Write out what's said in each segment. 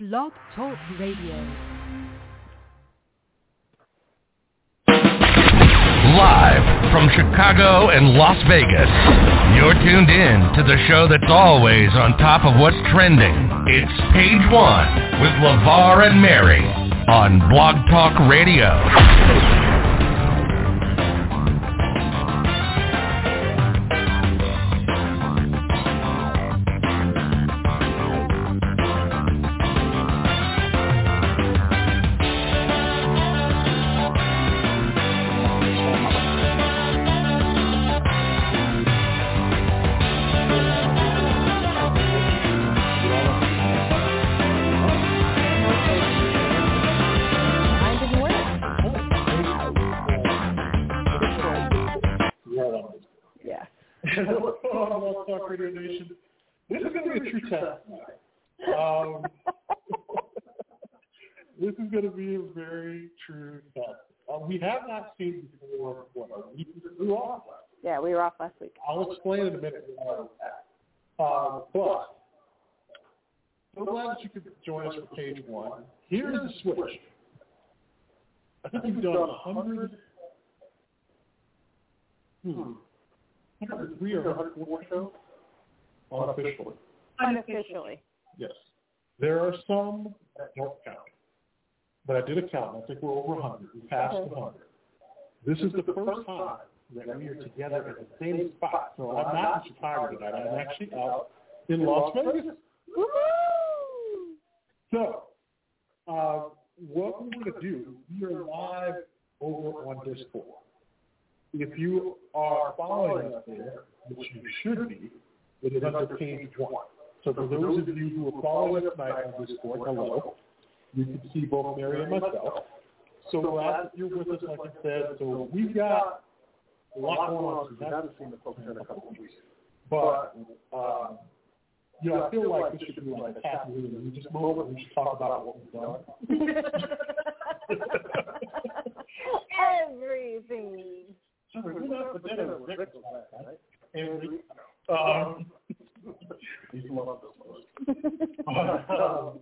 Blog Talk Radio. Live from Chicago and Las Vegas, you're tuned in to the show that's always on top of what's trending. It's Page One with LeVar and Mary on Blog Talk Radio. Were off last week. I'll explain in a minute. Um, but so glad that you could join us for page one. Here's the switch. I think we've done a hundred. Hmm. 103 or 104 shows unofficially. Unofficially. Yes. There are some that don't count. But I did a count. I think we're over 100. We passed Okay. 100. This is the first time that we are together at the same spot. So I'm not in Chicago tonight. I'm actually out in Las Vegas. Woohoo! So, uh, what we're going to do, we are live over on Discord. If you are following us there, which you should be, it is under page one. So for those of you who are following us tonight on Discord, hello. You can see both Mary and myself. So glad that you're with us, like I said. So we've got a lot going on. So we haven't seen the folks in a couple of weeks. But, um, you know, I feel like this should be like a happy little religious moment. We should talk about what we've done. Everything. Sorry, we're not for dinner. Rick was last night. And we, um, he's loved this one. Um,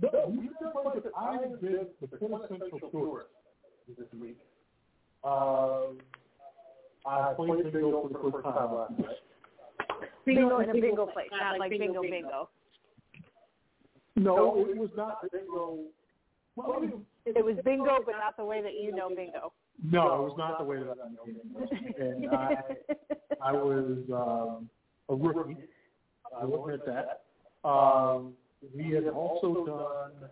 no, we feel like that I have been the quintessential tourist this week. Um, I played bingo for the first time last night. Bingo in a bingo place, not like bingo bingo. No, it was not bingo. Well, I mean, It was bingo, but not the way that you know bingo. no, it was not the way that I know it. And I, I was um, a rookie. I will admit that. Um, we had also done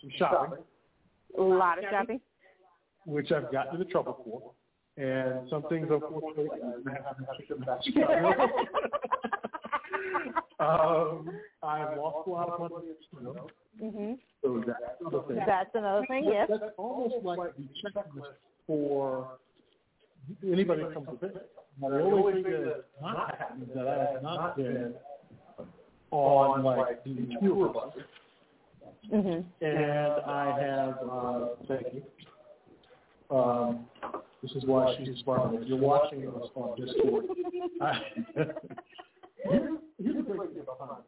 some shopping, A lot of shopping. which I've gotten into trouble for. And some things, unfortunately, I have to ship back. um, I've lost a lot of money. You know, hmm so that's another thing. That's another thing. Yes. That's almost like the checklist for anybody that comes to visit. Now, the only thing that's not happened is that I have not been on like the tour bus, Mm-hmm. and I have. Uh, thank you. Um, this is why she's smiling. If you're watching us on Discord, here's, here's the great thing behind.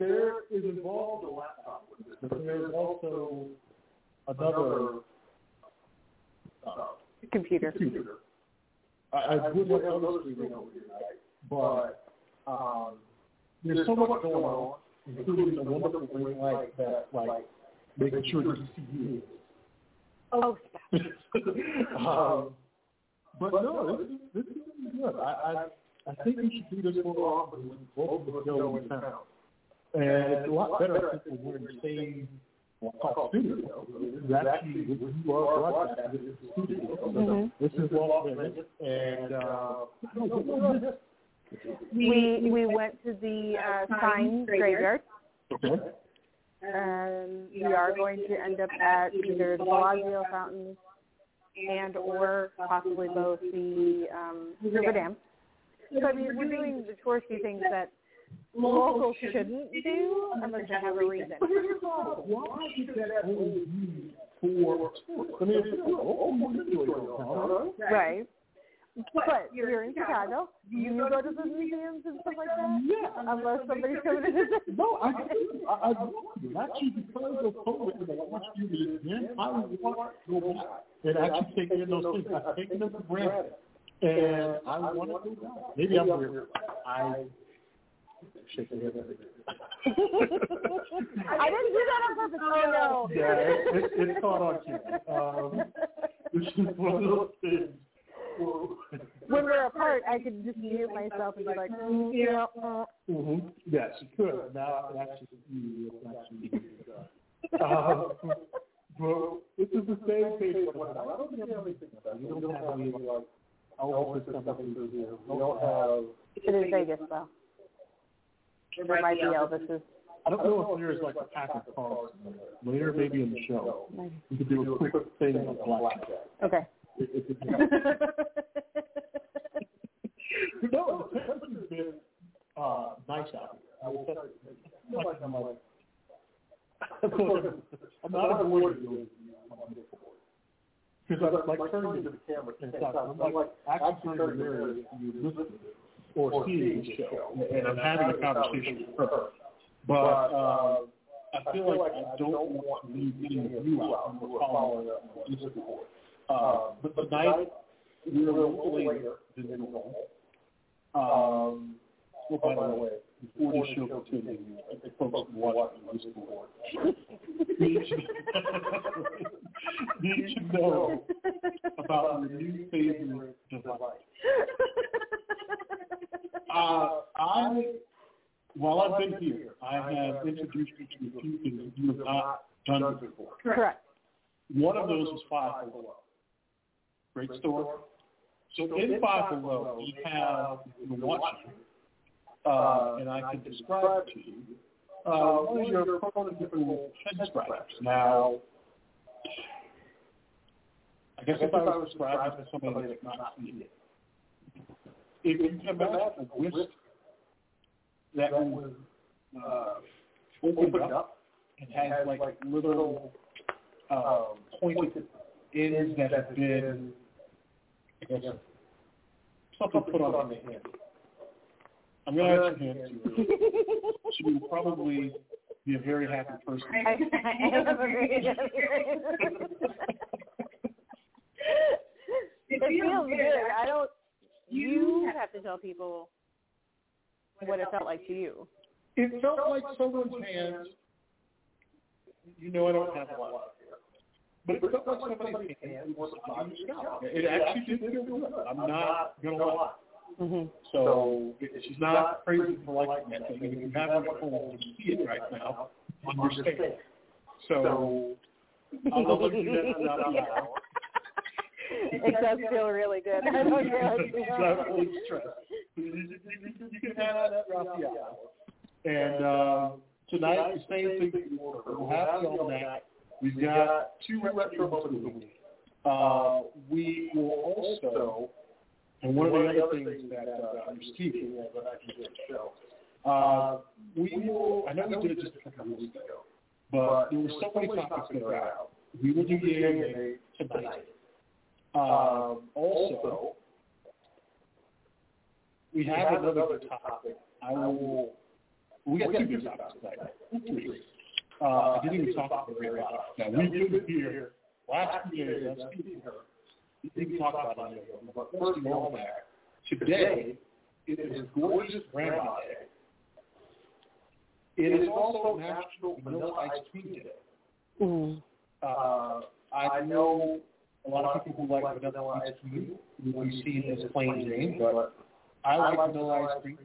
There is involved a laptop with this, but there's also another uh, Computer. computer. I, I would have another screen over here, but um, there's so much going on, including the wonderful ring light that, like, making sure you see you. Oh, stop. um, but no, this is, this is good. I, I, I think we should do this more often when both of us go in town. And it's a lot better, I think, when we're in the same well, called studio. This is actually what you are broadcasting. This is the studio. Mhm. This is Las Vegas, and uh, We we went to the uh, sign graveyard. okay. Um, we are going to end up at either the Bellagio fountains and or possibly both the um, River Dam. So I mean, we're doing the touristy things that locals shouldn't do unless they have a reason. Why is that only for sports? I mean, it's. Oh, you enjoy right? Right. But you're in Chicago. Do you go to the museums and stuff like that. Yeah. Unless somebody's coming to visit. No, I I, I want. Actually, because of COVID and the last few years, man, I want to go back and actually take in those things. I've taken them for granted, and I want to go back. Maybe I'm weird. I shake your head. I didn't do that on purpose. Oh no. Yeah, it, it, it's caught on camera. Um, this is one of those things. When we're apart, I could just mute myself and be like, mm, yeah. Mm-hmm. Yes, you could. Now, that's just you. You. Um, but this is the same page. I don't think everything about. You don't have any, like, Elvis coming through here. We don't have, It is Vegas though. There might be Elvis's. I don't know if there's like a pack of cards later, maybe in the show. We could do a quick thing on blackjack. Okay. It- it- it- No, the temperature's been uh, nice out here. I will say, I feel like I'm like, I'm not avoiding because I'm like turning to the camera and stuff. I'm like actually turning the mirror to you listening or seeing the show, and I'm having a conversation with her. But uh, I feel like I don't want to leave any of you out who are following up on Discord. Uh, but tonight we were a little later than normal. Um, well, by the way, before the show continues, I think folks can watch on this board. need to- need to know about your new favorite device. Uh, I, while I've been here, I have introduced you to a few things you have not done before. Correct. One of those is Five Below. Great store. So in Five Below, we have, if you're watching, uh, and I can describe to you, uh, one of your prototypical head scratchers. Now, I guess if I was describing to somebody that's not seen it, if you can imagine a whisk that was uh, opened up and has like little uh, pointed ends that have been, I guess, something put on the hand. I'm going to ask your hand to her. She would probably be a very happy person. I, I have a very It feels good. I don't. You have to tell people what it felt like to you. It felt like someone's hands. You know, I don't have a lot of hair. But it felt like somebody's hand was on your scalp. It actually did feel good. I'm not going to lie. Mm-hmm. So she's not crazy for liking that thing. If you have it at home, you see it right now on your stand. So to let you do that out loud. It does feel really good. I don't care. what really know. stressed. You, that throughout the hour. And uh, tonight, the same thing that. We'll have the almanac. We've got two retro movies. Uh, we will also, and one of the other things that uh, I'm Steve, that I can get the show. Uh, we will. I know we did it just a couple of weeks ago, but there were so many topics that are out. We will do the AMA tonight. Um, also, we have another topic. I will. We got two big topics tonight. Three. Uh, I didn't even talk about the very topic. Now we've been here last few days. I'm speaking her. We didn't talk about any of them, but first of all, today it is gorgeous Grandma Day. It is also National Vanilla Ice Cream Day. Mm. Uh, I know a lot of people who like vanilla ice cream. We see it as plain Jane, but I like vanilla ice cream.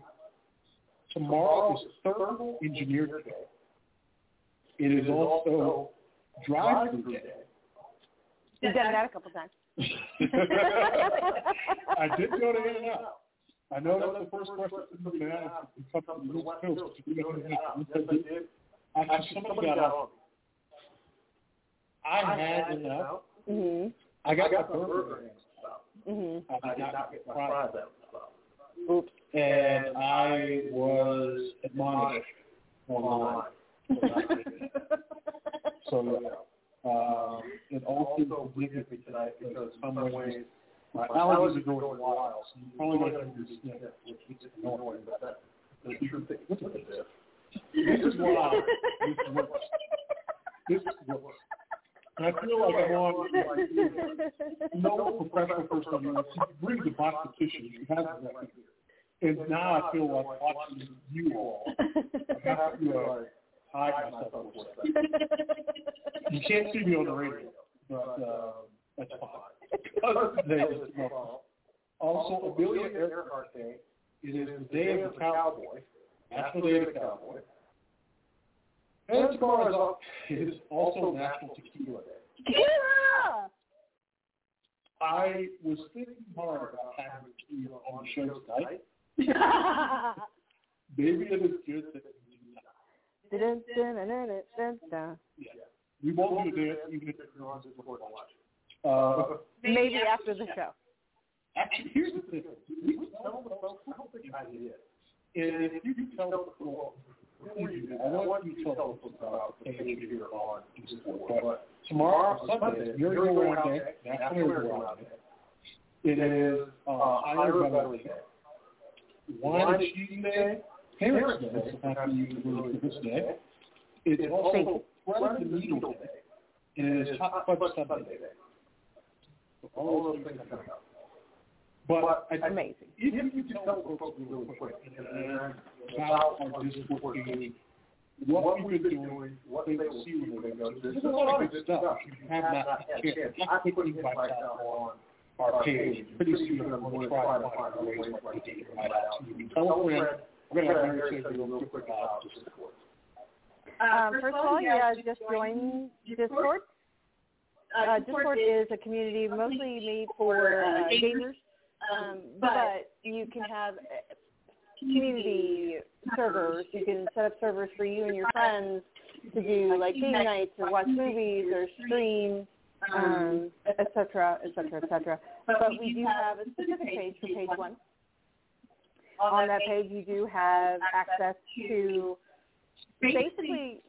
Tomorrow is thermal engineered day. It is also drive-through day. You've done that a couple times. I did go to In and Out. I know that's the first question from the man. It's something from the West Coast. You go to In and Out? Yes, I did. Actually, somebody got on. I had In and Out. Mhm. I got the burger. Mhm. I did not get my fries. Oops. And I was admonished online. So, yeah. Um, and also forgive me tonight because in some ways My allergies are going wild, so you probably got to do sniff, which is annoying, but that, that's the true thing. Look at this. This is why this works. This works. And I feel like I'm on like no professional person you know, he brings a box of tissues, he has that here. And now I feel like watching you all. I have to uh, hide myself for a second. You can't see me on the radio, but uh, that's fine. Today is tomorrow. Also, Amelia Earhart Day. It is the day of the cowboy, National Day of the Cowboy. And tomorrow is also National Tequila Day. Yeah. I was thinking hard about having tequila on the show tonight. Maybe it is good that we do that. Dun, dun, dun, dun, dun, dun. Yeah. We won't do this even if you're on this before watch. Uh, Maybe after the show. actually, here's the thing. We tell the folks, I don't think I did. And if you can tell the folks, before you do that, I want you to tell the about the page on. But tomorrow, Sunday, is Merry-Go-Round Day, National Merry-Go-Round Day. It is uh, Ira Veterans Day. Wine and Cheese Day, Parents Day, happy you to this day. It's also Thread the Needle Day, and it is Hot Fudge Sunday Day. So all those things are coming up. But I, Amazing. if you could tell folks really quick and about our Discord page, what we've been doing, what they will see when they go, there's a lot of good stuff. You have not had a chance. I put things like that on our page. Pretty soon I'm going to try to find a way to get it right out. So you can tell a friend, we're going to have Mary say real quick about Discord. Um, first of all, yeah, just join Discord. Uh, Discord is a community mostly made for uh, gamers, um, but you can have uh, community servers. You can set up servers for you and your friends to do like game nights or watch movies or stream, um, et cetera, et cetera, et cetera. But we do have a specific page for page one. On that page, you do have access to basically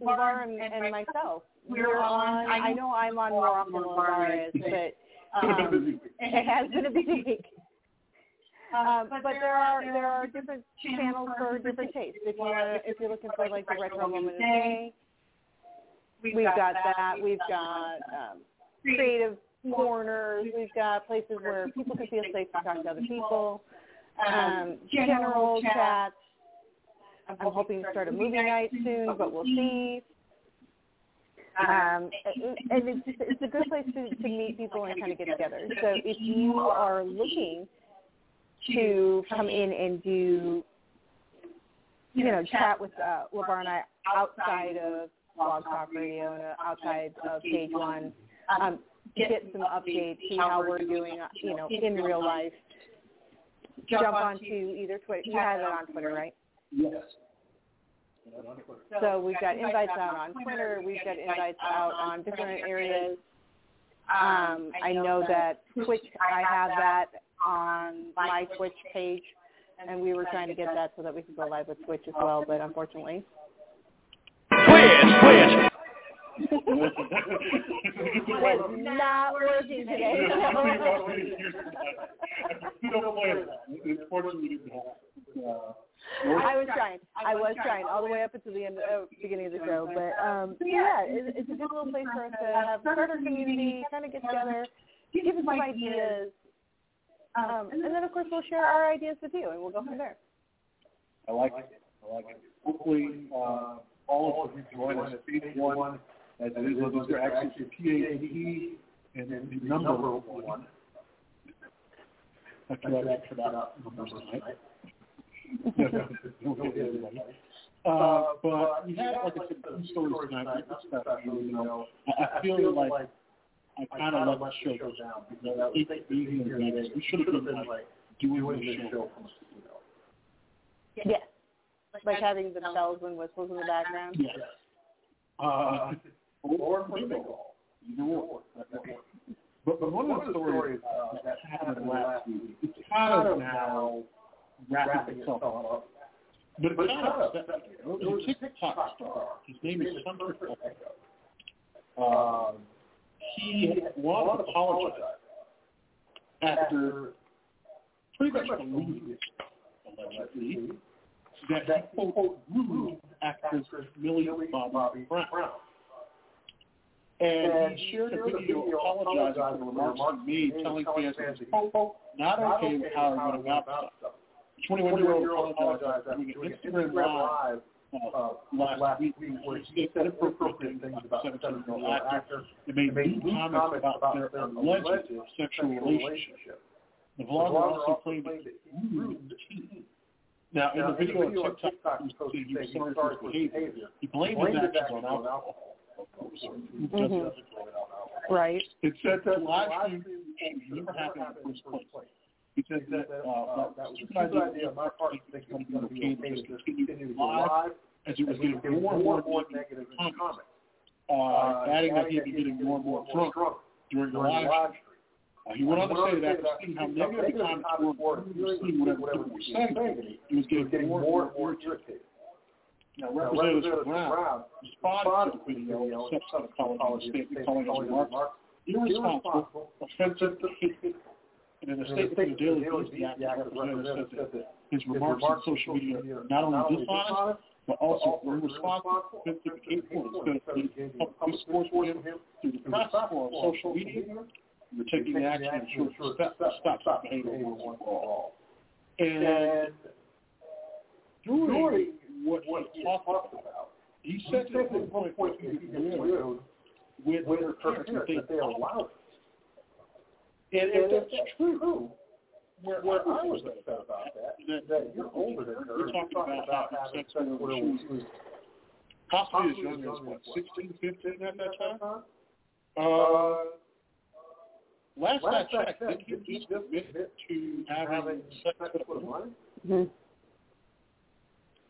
LeVar and, and myself. We're on. I know I'm on more often than LeVar is, but um, it has been a busy week. Um, but there are there are different channels for different tastes. If you are if you're looking for like the retro moment of the day, we've got that. We've got um, creative corners. We've got places where people can feel safe to talk to other people. Um, general chats. I'm hoping to start a movie night soon, but we'll see. Um, and it's it's a good place to, to meet people and kind of get together. So if you are looking to come in and do, you know, chat with uh, LeVar and I outside of Blog Talk Radio and uh, outside of Page One, um, get some updates, see how we're doing, you know, in real life. Jump onto either Twitter. You have it on Twitter, right? Yes. So we've got invites out on Twitter. We've got invites out on different areas. Um, I know that Twitch, I have that on my Twitch page, and we were trying to get that so that we could go live with Twitch as well, but unfortunately. Twitch, Twitch. was not working today. I was trying. I was trying all the way up until the end, uh, beginning of the show. But um, yeah, it, it's a good little place for us to have start our community, kind of get together, give us some ideas, um, and then of course we'll share our ideas with you, and we'll go from there. I like it. I like it. Hopefully, uh, all of you join us at page one, as it is, those are actually P-A-T and then the number one. After that, after that, numbers tonight. Uh, but we had, like I said, two stories tonight. It's about, you know, I, I feel like I kind of let the show go down because I think that being in Vegas, we should have been like doing the show from the Yes. Like having the bells and whistles in the background. Yes. Uh, or video call. Either or. But, but one of the stories uh, that happened last week, it's kind of now wrapping itself up. But it's kind of was a TikTok star. His name is Hunter Echo. Um, he wanted to apologize after pretty much believed, allegedly, that he, quote, rude actress Millie Bobby Brown. And he shared a video apologizing for the remarks he made, telling fans it was, quote, not okay with how he went about stuff. The 21-year-old apologized after doing an Instagram Live uh, last week where he said inappropriate things about 17-year-old actor and made mean comments about their alleged sexual relationship. The vlogger also claimed that he ruined the team. Now, in the video on TikTok, he was posting he was sorry for his behavior. He blamed his actions on alcohol. Mhm. Right. It said that live stream never happened in the first place. He said that uh, that was a stupid idea on my part to think it was going to be okay to just continue live as it was getting more and more negative comments. Uh, adding that he'd be getting more and more drunk during the live stream. Uh, he went on to say that after seeing how negative the comments were, he was seeing whatever people were saying, he was getting more and more irritated. Now, Representative Brown responded to the video and accepted an apology statement calling his remarks. irresponsible, offensive, and in a statement to the Daily Beast, the acting representative said that his remarks on social media are not only dishonest, but also irresponsible, and hateful. Instead of being public discourse with him through the or on social media, we're taking action to ensure stop, stop, stop behavior once and for all. And during what he talked about, he said at one point he was with their parents that they allowed it. And if that's true, where, where I was upset about that, that, that you're older than her, you're talking about having sex with her when she was possibly as young as, what, 16, 15 at that time? Uh, last I checked, did he just admit to having sex with a minor? Mhm.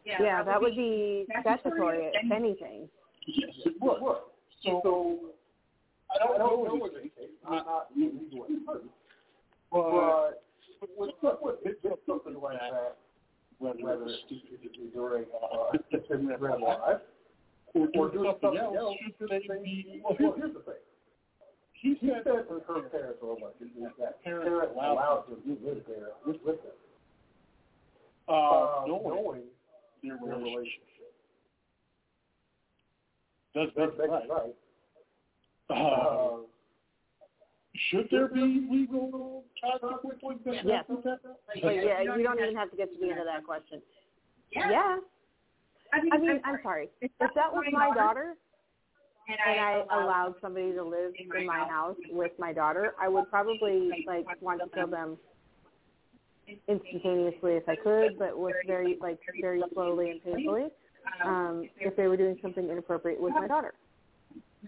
Yeah, that would be statutory, if anything. Yes, it would. So, I don't know what it is. I'm not but with, with, with something like that, whether it's during uh, Instagram Live or, or doing something else, should they be? Well, here's the thing. He said that her parents are like that parents allowed to live there with them, uh, knowing their relationship. Does make right. right. Uh, should there be legal consequences? Yes. But yeah, you don't even have to get to the end of that question. Yeah. I mean, I'm sorry. If that was my daughter and I allowed somebody to live in my house with my daughter, I would probably like want to kill them instantaneously if I could, but with very like very slowly and painfully. Um, if they were doing something inappropriate with my daughter,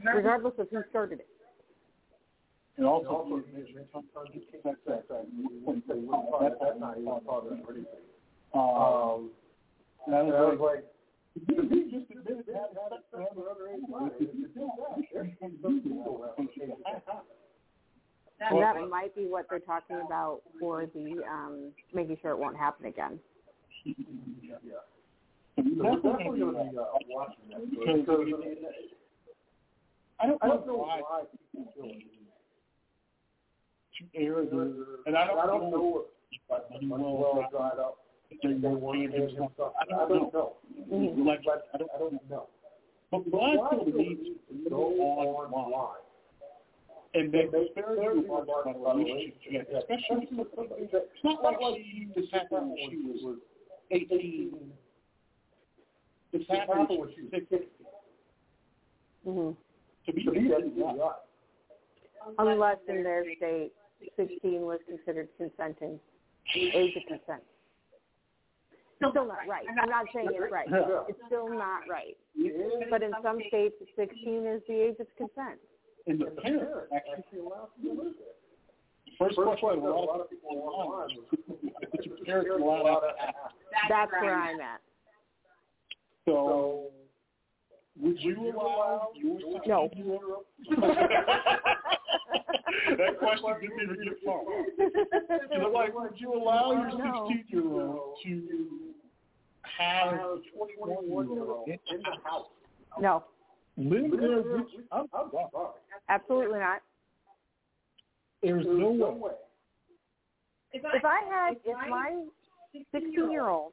regardless of who started it. And also, that that that night he was part of it or anything. Um, and I was like, he just admitted to having sex with another And that might be what they're talking about for the um, making sure it won't happen again. Yeah. We're definitely going to be uh, watching that. Because I don't, I don't know why people feel it to and I don't, I don't know if Manuel dried up. They weren't paying him stuff. I don't know. Mhm. Like, I don't, I don't know. But Gladstone needs to go online and make very remarks about relationships, especially it's not like she this happened when she was eighteen. This happened when she was sixteen. hmm To be DWI. Unless in their state, 16 was considered consenting, age of consent. Still not right. I'm not saying it's right. It's still not right. But in some states, 16 is the age of consent. And the parent actually allowed to live there. First question a lot of people online was, if the parents allowed to ask. That's where I'm at. So, would you allow your No. that question didn't even get far. You know, like, would you allow your 16 year old to have a 21 year old in the house? No, Live there with you? I'm, I'm sorry. absolutely not. There's no way if I had, if my 16 year old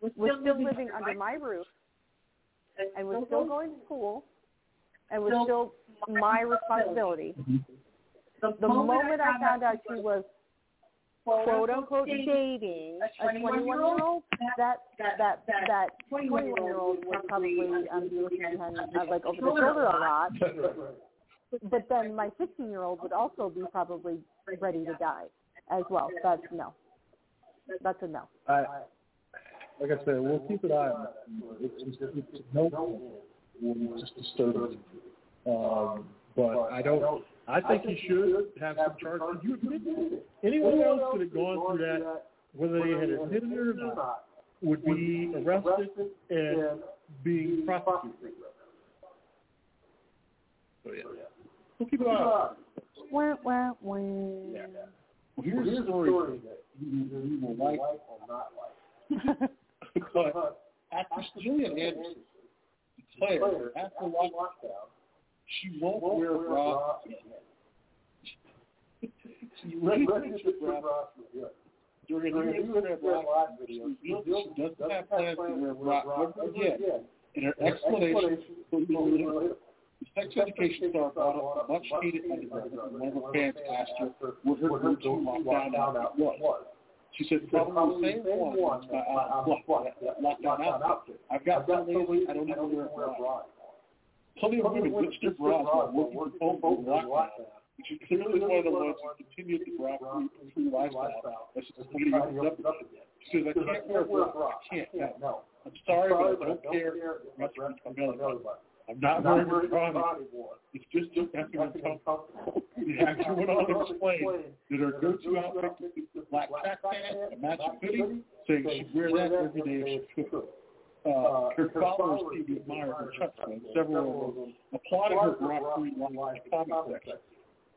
was still living under my roof and was still going to school and was still my responsibility, the moment I found out she was quote unquote dating a 21 year old, that that that 21 year old would probably um, be looking behind uh, like over the shoulder a lot. But then my 16 year old would also be probably ready to die as well. That's no. That's a no. I, like I said, we'll keep an eye on it. It's just, it's no, it's just disturbing. Um, but I don't. I think he should have some charges. You admit it. Anyone else could have gone through that, whether they had admitted it or not, would be arrested and being prosecuted. So yeah, we'll keep an eye on it. Wah, wah, wah. Well, here's a story that you, you will like or not like. but after Gillian Anderson declared after lockdown, she won't wear a bra again. Ready to wear bra during her Instagram live video. She revealed she doesn't have plans to wear bra ever again. And her explanation will be limited. The sex education star brought up a much hated argument when one of her fans asked her what her go-to lockdown outfit was. She said, probably the same one my uh, lockdown outfit. I've got so lazy, I don't even wear a bra. Plenty of women ditched their bras while working from home during lockdown. And she's clearly one of the ones who continued the bra-free lifestyle as she's completely up again. She says, I can't wear a bra. I can't. No. I'm sorry, but I don't care if it restrooms my belly button. I'm not wearing a bra anymore. It's just just having uncomfortable. The actor went on to explain that her go-to outfit black track pants, a matching hoodie, saying she'd wear that every day if she could. Uh, her followers seem to admire her chutzpah, several of them applauded her in the comment section.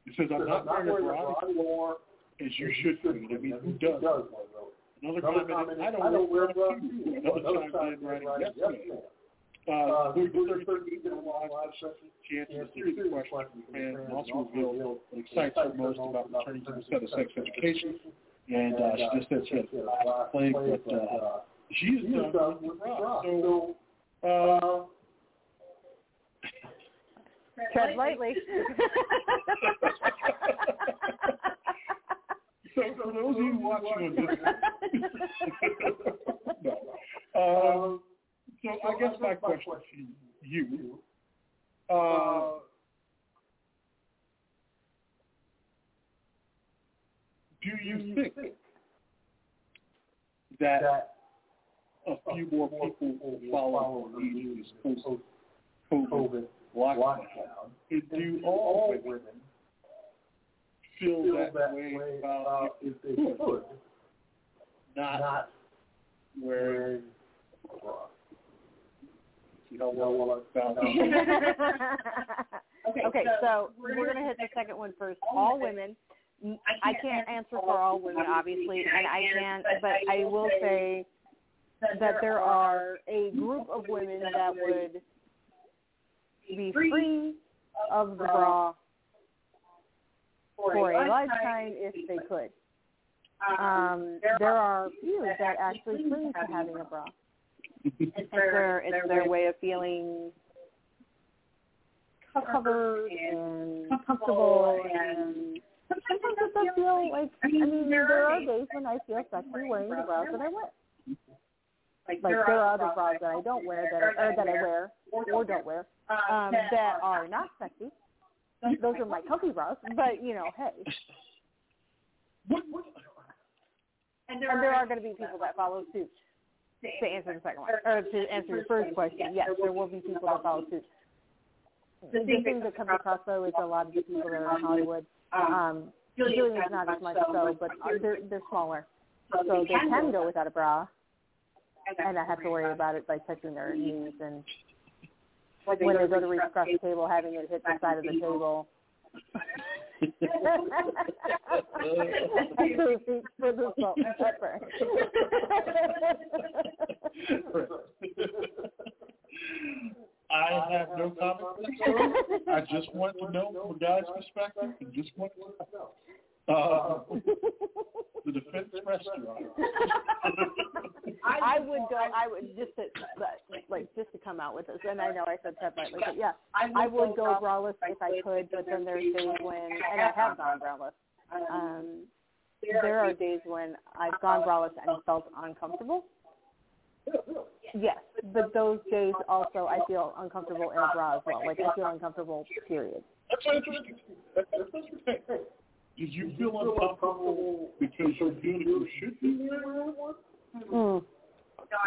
He says, I'm not wearing a bra anymore, as you should be. I mean, who does? Another comment, I don't wear a too. Another chimed in writing, yes, ma'am. Uh, the 33 live session, she answered a series of questions from fans and also revealed what excites her most about returning to the set of sex education. And uh, she just said she has a last plague, but uh, she is done with the bra. So, uh, Tread lightly. so for those of you watching on this, no. Um, so I guess my question to you, uh, do you think that a few more people will follow the lead post-COVID lockdown? And do all women feel that way about if they could not wearing a bra? You know what about okay, so we're going to hit the second one first. All women. I can't answer for all women, obviously, and I can't, but I will say that there are a group of women that would be free of the bra for a lifetime if they could. Um, there are few that actually cling to having a bra. It's their it's their way of feeling covered and comfortable and sometimes it does feel like I mean there are days when I feel sexy wearing the bras that I wear. Like there are other bras that I don't wear that are, or that I wear or don't wear um, that are not sexy. Those are my comfy bras, but you know, hey. And there are going to be people that follow suit to answer the second one, or to answer your first question. Yes, there will be people that follow suit. The thing that comes across though is a lot of the people that are in Hollywood. Um, Gillian's not as much so, but they're they're smaller, so they can go without a bra, and I have to worry about it by touching their knees and when they go to reach across the table, having it hit the side of the table. for the salt and pepper. I have no comment on. I just want to know from a guy's perspective and just want to know. Uh, the defense restaurant. I would go. I would just to like just to come out with this, and I know I said that lightly, but yeah, I would go braless if I could. But then there's days when, and I have gone braless. Um, there are days when I've gone braless and felt uncomfortable. Yes, but those days also I feel uncomfortable in a bra as well. Like I feel uncomfortable. Period. That's interesting. That's, that's interesting. Did you feel uncomfortable because you're doing it you should be wearing one? Mm.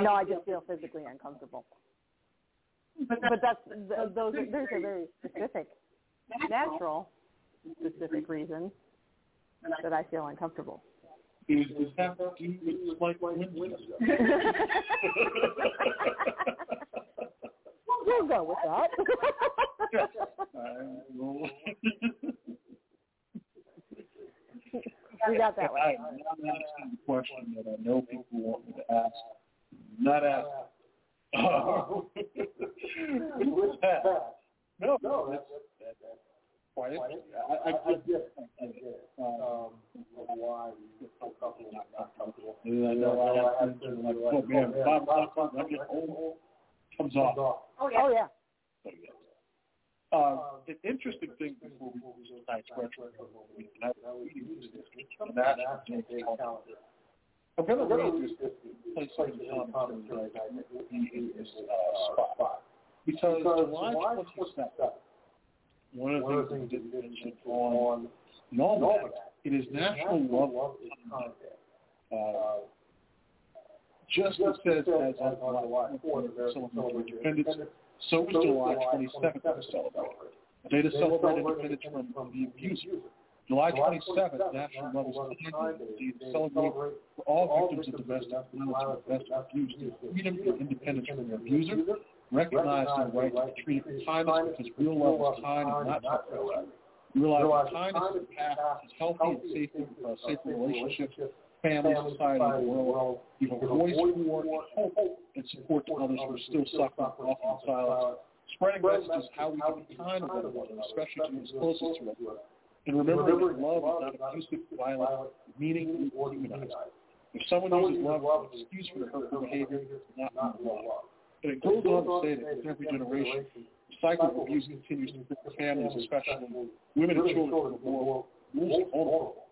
No, I just feel physically uncomfortable. But that's th- those. Are, there's a very specific, natural, specific reason that I feel uncomfortable. Is does that have to do with like Winchester? we'll go with that. we got that one. I'm not asking the question that I know people want me to ask. Not ask. Oh. What's that? No, no, that's, that's quite interesting. I, I, I get it. Um, why you feel comfortable not not comfortable. And I know I have to like, oh man, five o'clock when I get home, comes off. Oh yeah. Oh yeah. Uh, an interesting thing before we move to tonight's retro, and I reading this from Day calendar. I'm going to read this place like the commentary that will be in this uh, spot. Because July 27th, one of the things that didn't mention on Normal, it is National Love Day. Uh, just as says as on July 4th, celebrating independence, so was July 27th to celebrate. A day to celebrate independence from the abuser. July 27th, National Levels Time Day to celebrate for all victims of domestic violence and domestic abuse freedom and independence from their abuser, recognize their right to with kindness because real love is kind and not self Realize that kindness is the path to healthy and safe, uh, safe relationships, family, society, and the world. Give a voice for and hope and support to others who are still suffering often in silence. Spreading messages how we can be kind to one another, especially to those closest to us. And remembering that love is not abusive, violent, meaning, or humanized. If someone uses love as an excuse for hurtful behavior, it's not love. And it goes on to say that with every generation, the cycle of abuse continues to affect families, especially women and children who are more vulnerable.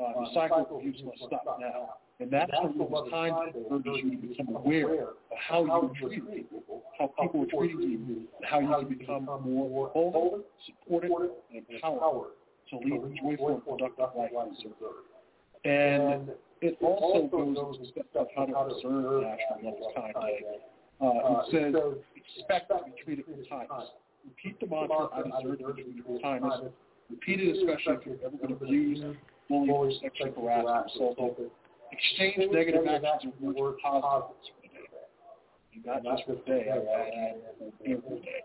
Uh, the cycle of abuse must stop now. And that's when it was time to urge you to become aware of how you treating people, how people were treating you, and how you can become more bold, supportive, and empowered to lead a joyful and productive life and serve. And it also goes into step of how to observe National Love Time Day. Uh, it says, expect to be treated with kindness. Repeat the mantra, I deserve to be treated with kindness. Repeat it especially if you've ever been abused, bullied, sexually harassed, assaulted. Exchange negative actions and words for positive not just for today, every day.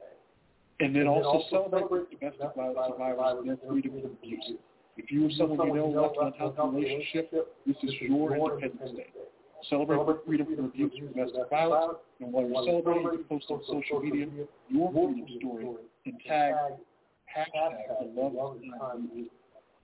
And then also celebrate domestic violence survivors and their freedom from abuse. If you or someone you know left in an unhealthy relationship, this is your Independence Day. Celebrate freedom from abuse and domestic violence, and while you're celebrating, you post on social media your freedom story and tag hashtag the love of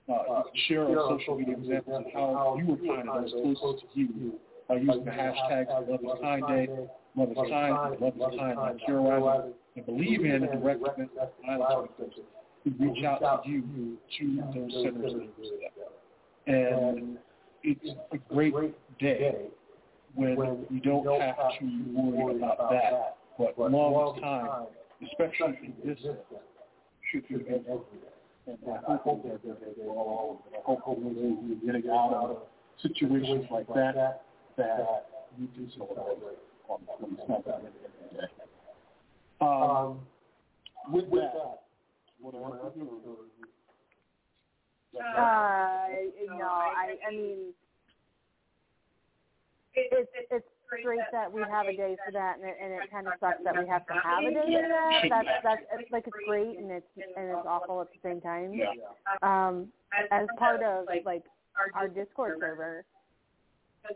uh, share on social media examples of how you were kind to those closest to you by using the hashtags Love is Kind Day, Love is Kind, Love is Kind, not terrorizing, and believe in and recognize violence victims who reach out to you to those centers And it's a great day when you don't have to worry about that. But long time, especially in this, should be every day. And I hope that they all, hopefully we're getting out of situations like that, that you do celebrate on the 27th day. Um, with that, what are uh, no, I, I mean, it's it's great that we have a day for that, and it, and it kind of sucks that we have to have a day for that. That's that's it's, like it's great and it's and it's awful at the same time. Um, as part of like our Discord server,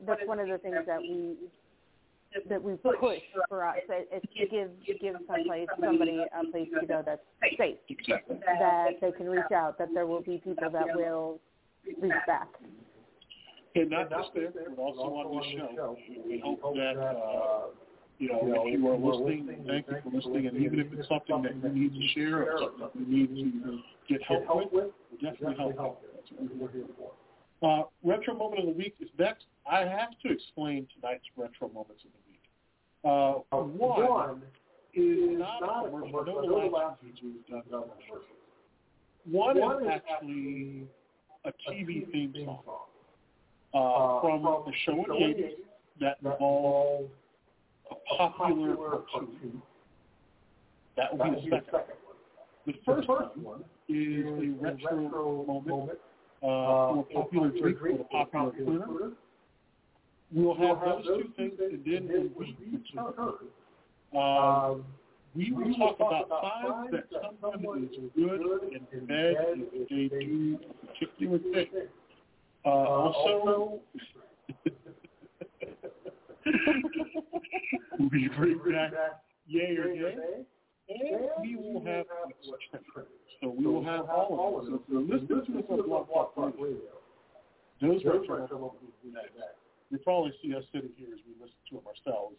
that's one of the things that we that we push for us. It, it's to give give someplace somebody a place to go that's safe, that they can reach out, that there will be people that will reach back. And not just there, but also on this show. We hope that, uh, you know, if you are listening, thank you for listening. And even if it's something that you need to share or something that you need to get help with, definitely help out. That's what we're here for. Uh, retro moment of the week is next. I have to explain tonight's retro moments of the week. Uh, one is not a commercial. No, the last feature we've done commercials. One is actually a TV theme song uh, from the show the 80s that involved a popular cartoon. That will be the second. The first one is a retro moment uh, for a popular drink for a popular cleaner. We'll have those two things, and then when we return, um, we will talk about signs that someone is good and bad if they do a particular thing. Uh, also, we bring back yay or nay, and we will have so we will have all of them. So listening to us on Blog Talk Radio, those retro will. You probably see us sitting here as we listen to them ourselves.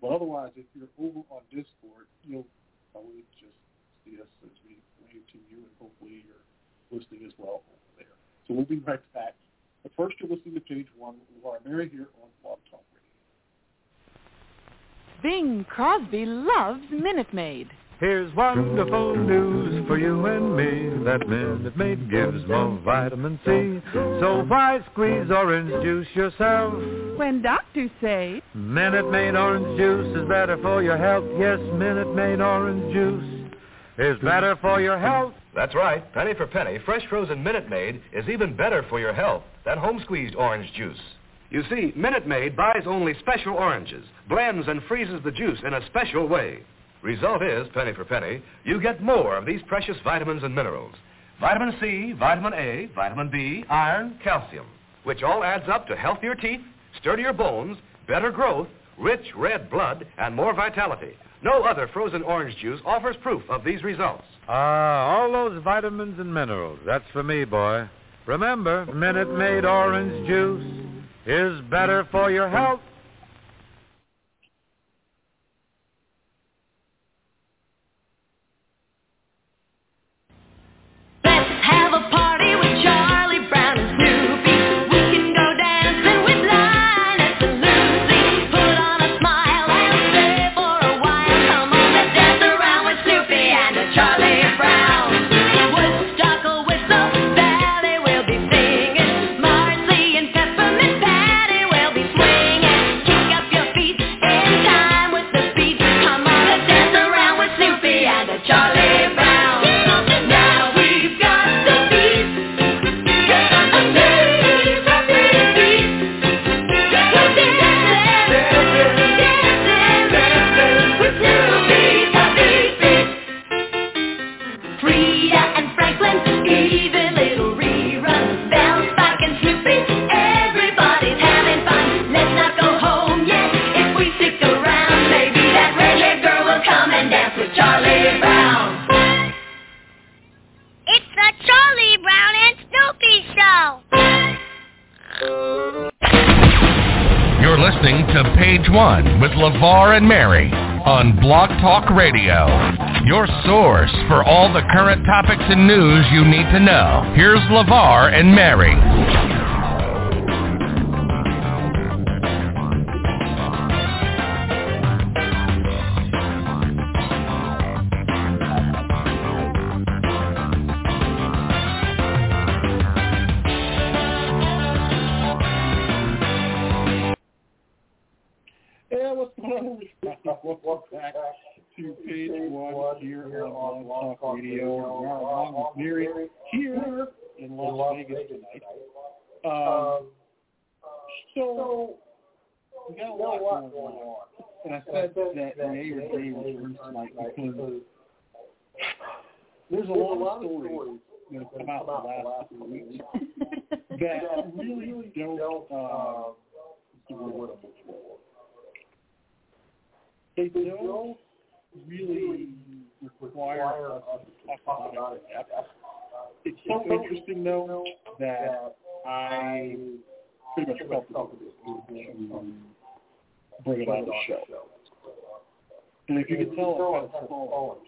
But otherwise, if you're over on Discord, you'll probably just see us as we wave to you, and hopefully you're listening as well over there. So we'll be right back. But first, you're listening to page one. LeVar Mary here on Blog Talk Radio. Bing Crosby loves Minute Maid. Here's wonderful news for you and me that Minute Maid gives more vitamin C. So why squeeze orange juice yourself? When doctors say Minute Maid orange juice is better for your health. Yes, Minute Maid orange juice is better for your health. That's right. Penny for penny, fresh frozen Minute Maid is even better for your health than home squeezed orange juice. You see, Minute Maid buys only special oranges, blends and freezes the juice in a special way. Result is, penny for penny, you get more of these precious vitamins and minerals. Vitamin C, vitamin A, vitamin B, iron, calcium, which all adds up to healthier teeth, sturdier bones, better growth, rich red blood, and more vitality. No other frozen orange juice offers proof of these results. Ah, all those vitamins and minerals. That's for me, boy. Remember, Minute Maid orange juice is better for your health. Talk Radio. Your source for all the current topics and news you need to know. Here's LeVar and Mary. And I said that Yay or Nay was released tonight because there's a lot of stories that have come out the last couple weeks that really don't. Uh, what's the word I'm looking for? they don't really require us to talk about it. It's so interesting, though, that I pretty much felt that it was bring it on the show. And if you can tell, I'm falling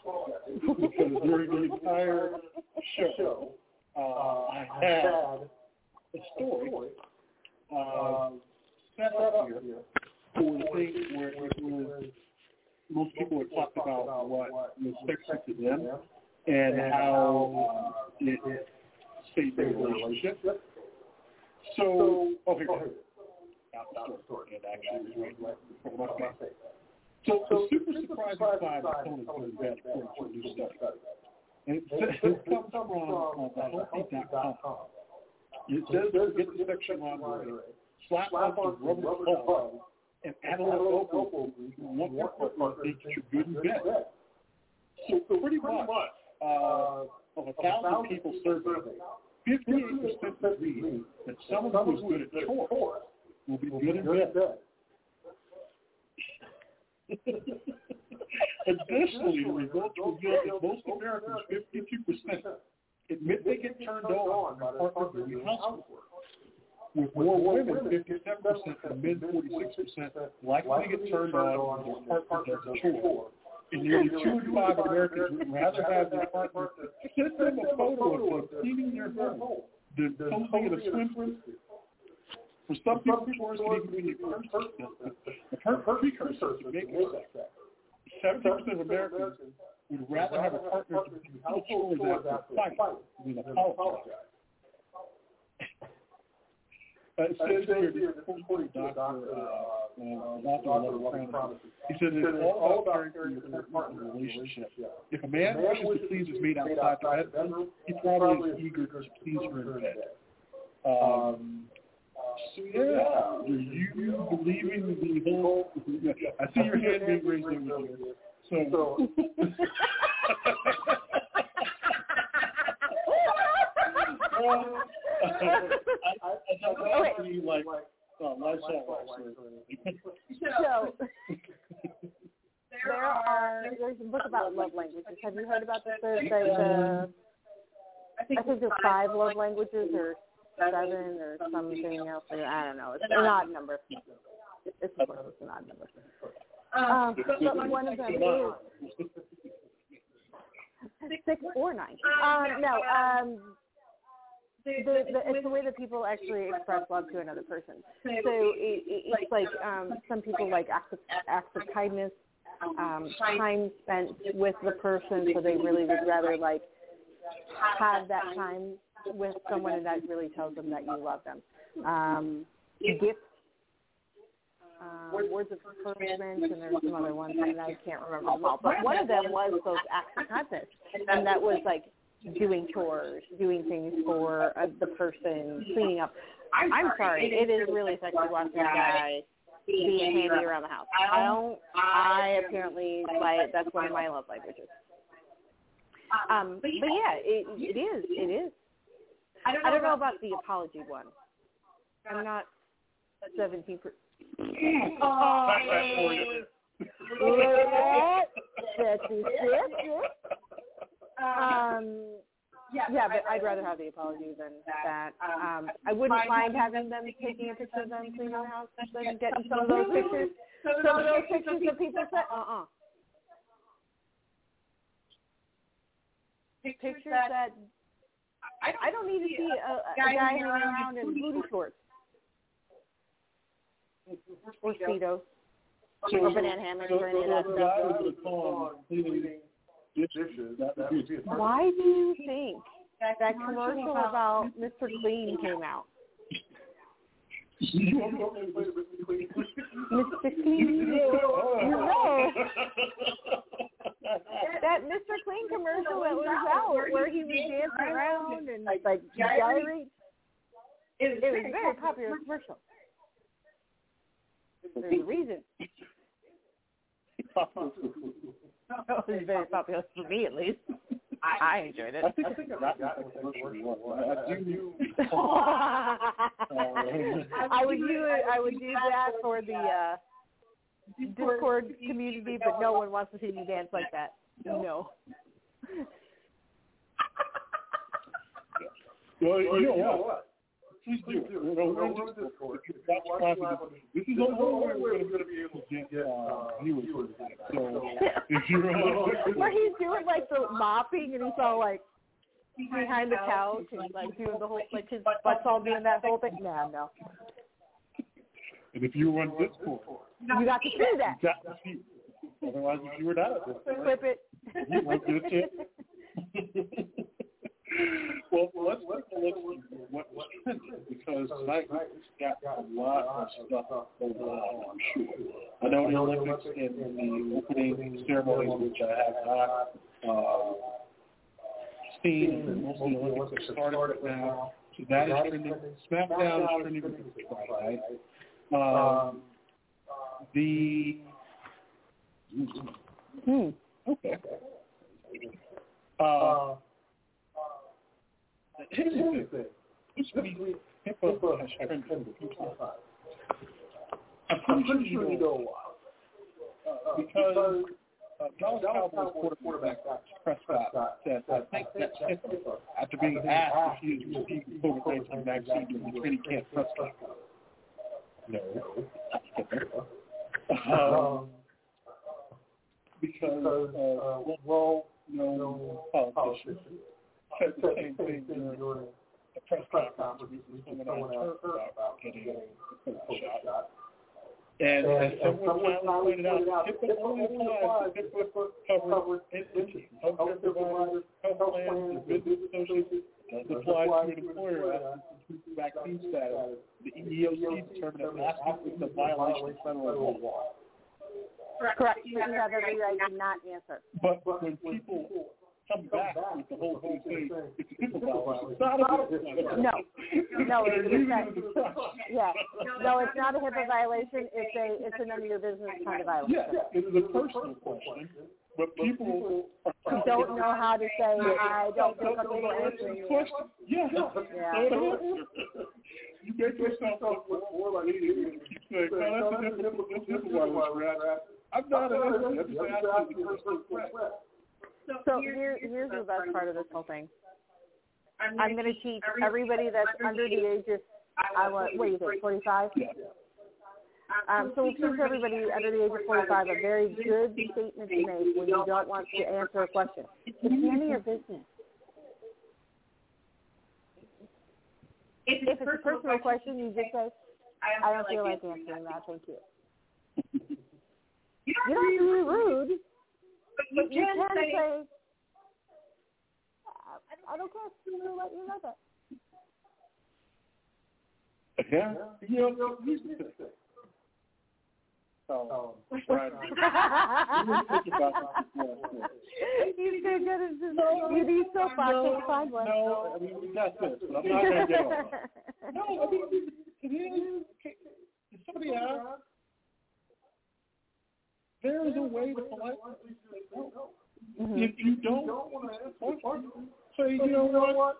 because during the entire show, uh, I had a story uh, set up here for the thing where it was most people had talked about what was sexy to them and how uh, it saved their relationship. So, oh, here, here. Got the story. It actually was right. Before my face. So the super surprising side of Tony's going to bed according to a new study. And it, says, it comes from uh, thehealthy.com. It says forget the section on the slap on the rubber ball and add a little and one more makes you good in bed. So pretty much uh, of a thousand people surveyed, 58% agree that someone who's good at chores will be good in bed. Additionally, the results reveal that most Americans, 52%, admit they get turned on by their partner doing housework. With more women, 57%, and men, 46%, likely to get turned on when their partner does a chore. And nearly two in five Americans would rather have their partner send them a photo of them cleaning their home than posting in a swimsuit. For some people, chores can even be a precursor to making sex. Seventy percent of Americans would rather have a partner to household chores after a fight than apologize. Uh, it says here, is quoting Dr. Uh, uh. He said it's all about caring for your partner relationship. If a man wishes to please his mate outside the bedroom, he probably is eager to please her in bed. Um, yeah, do you believe in the whole? I see your hand being raised over here. So. well, I, I, I actually like uh, Lysol. So there are there's a book about love languages. Have you heard about this? There's there's uh, I think there's five love languages or seven or something else. Or, I don't know. It's an odd number. It's of course it's an odd number. Um, but one of them is six or nine. Um, no, um, the, the, it's the way that people actually express love to another person. So it, it, it's like um, some people like acts of, acts of kindness, um, time spent with the person, so they really would rather like have that time with someone, and that really tells them that you love them. Um, gifts, um, words of encouragement, and there's some other ones, and I can't remember them all. But one of them was those acts of kindness, and that was like doing chores, doing things for uh, the person, cleaning up. I'm sorry, it is really sexy watching a guy being handy around the house. I don't. I apparently like that's one of my love languages. Um, but yeah, it, it is. It is. I don't know about the apology one. I'm not seventeen. Per- oh, that's Um, yeah, but I'd rather have the apology than that. Um, I wouldn't mind having them taking a picture of them cleaning the house and getting some of those pictures. Some of those pictures that people say, uh-uh. Pictures that I don't need to see a, a guy hanging around in booty shorts or speedos or banana hammocks or any of that stuff. Why do you think that commercial about Mr. Clean came out? Mr. Clean, no. that Mr. Clean commercial that was out where he was dancing around and like gyrate. It was it a very popular commercial. There's a reason. it was very popular for me, at least. I enjoyed it. I think I think I got that commercial. I do. I would do it. I would do that for the uh Discord community, but no one wants to see me dance like that. No. Well, you know what? Please do. We're going to do this course. If you watch live on this is the only way we're going to be able to get uh, viewers. So if you're Where he's doing like the mopping and he's all like behind the couch and like doing the whole like his butt's all doing that whole thing. Nah, no. and if you were on Discord, You got to see that. you got to see. Otherwise, if you were not at Discord, Clip it. you won't get a chance. well, let's take a look at what was trending because tonight we've got a lot of stuff going on, I'm sure. I know the Olympics and the opening ceremonies, which I have not uh, seen, and most of the Olympics have started right now. So that is trending. SmackDown is trending Friday night. Um, the Hmm. okay. Uh, here's the thing. This week, HIPAA has trended a few times. I'm pretty sure you know why. Uh, because uh, Dallas Cowboys quarterback Prescott said, I think that HIPAA, after being asked if he has received the COVID-19 vaccine during the training camp, Prescott. No. Um, because uh, well, no politician said the same thing during the press conference with someone on Turk about getting the shot. And as someone finally pointed out, HIPAA only applies to HIPAA covered entities, healthcare providers, health plans, and business associates. Doesn't apply to an employer as to vaccine status. EEOC determined that last week was a violation of federal law. Correct. You have every right to not answer. But when people come back with the whole thing saying it's a HIPAA violation, it's not a HIPAA. No. No, it's, They're it's using not. a. Yeah. No, it's not a HIPAA violation. It's a it's a none of your business kind of violation. Yeah, it is a personal question, but people You don't know how to say I don't feel comfortable answering. Yeah. Yeah. Don't answer. You make yourself look more like you keep no, that's a HIPAA, that's a HIPAA violation, Brad. I'm not an answer. I'm just asking the personal question. So here, here's the best part of this whole thing. I'm going to teach everybody that's under the age of, I want, what do you think, 45? Um, so we'll teach everybody under the age of 45 a very good statement to make when you don't want to answer a question. It's none of your business. If it's a personal question, you just say, I don't feel like answering that, thank you. You don't have to be rude. But you can say, I, I don't care. I'm let you know that. Yeah. You know, thing. So, Brad, you didn't think about. He's so good at this. You need so far, can't find one. No, I mean, we got this, but I'm not to get on. No, I mean, it is, if somebody asks, there is a way to politely say no. Mhm. If you don't want to answer the question, say, you know what?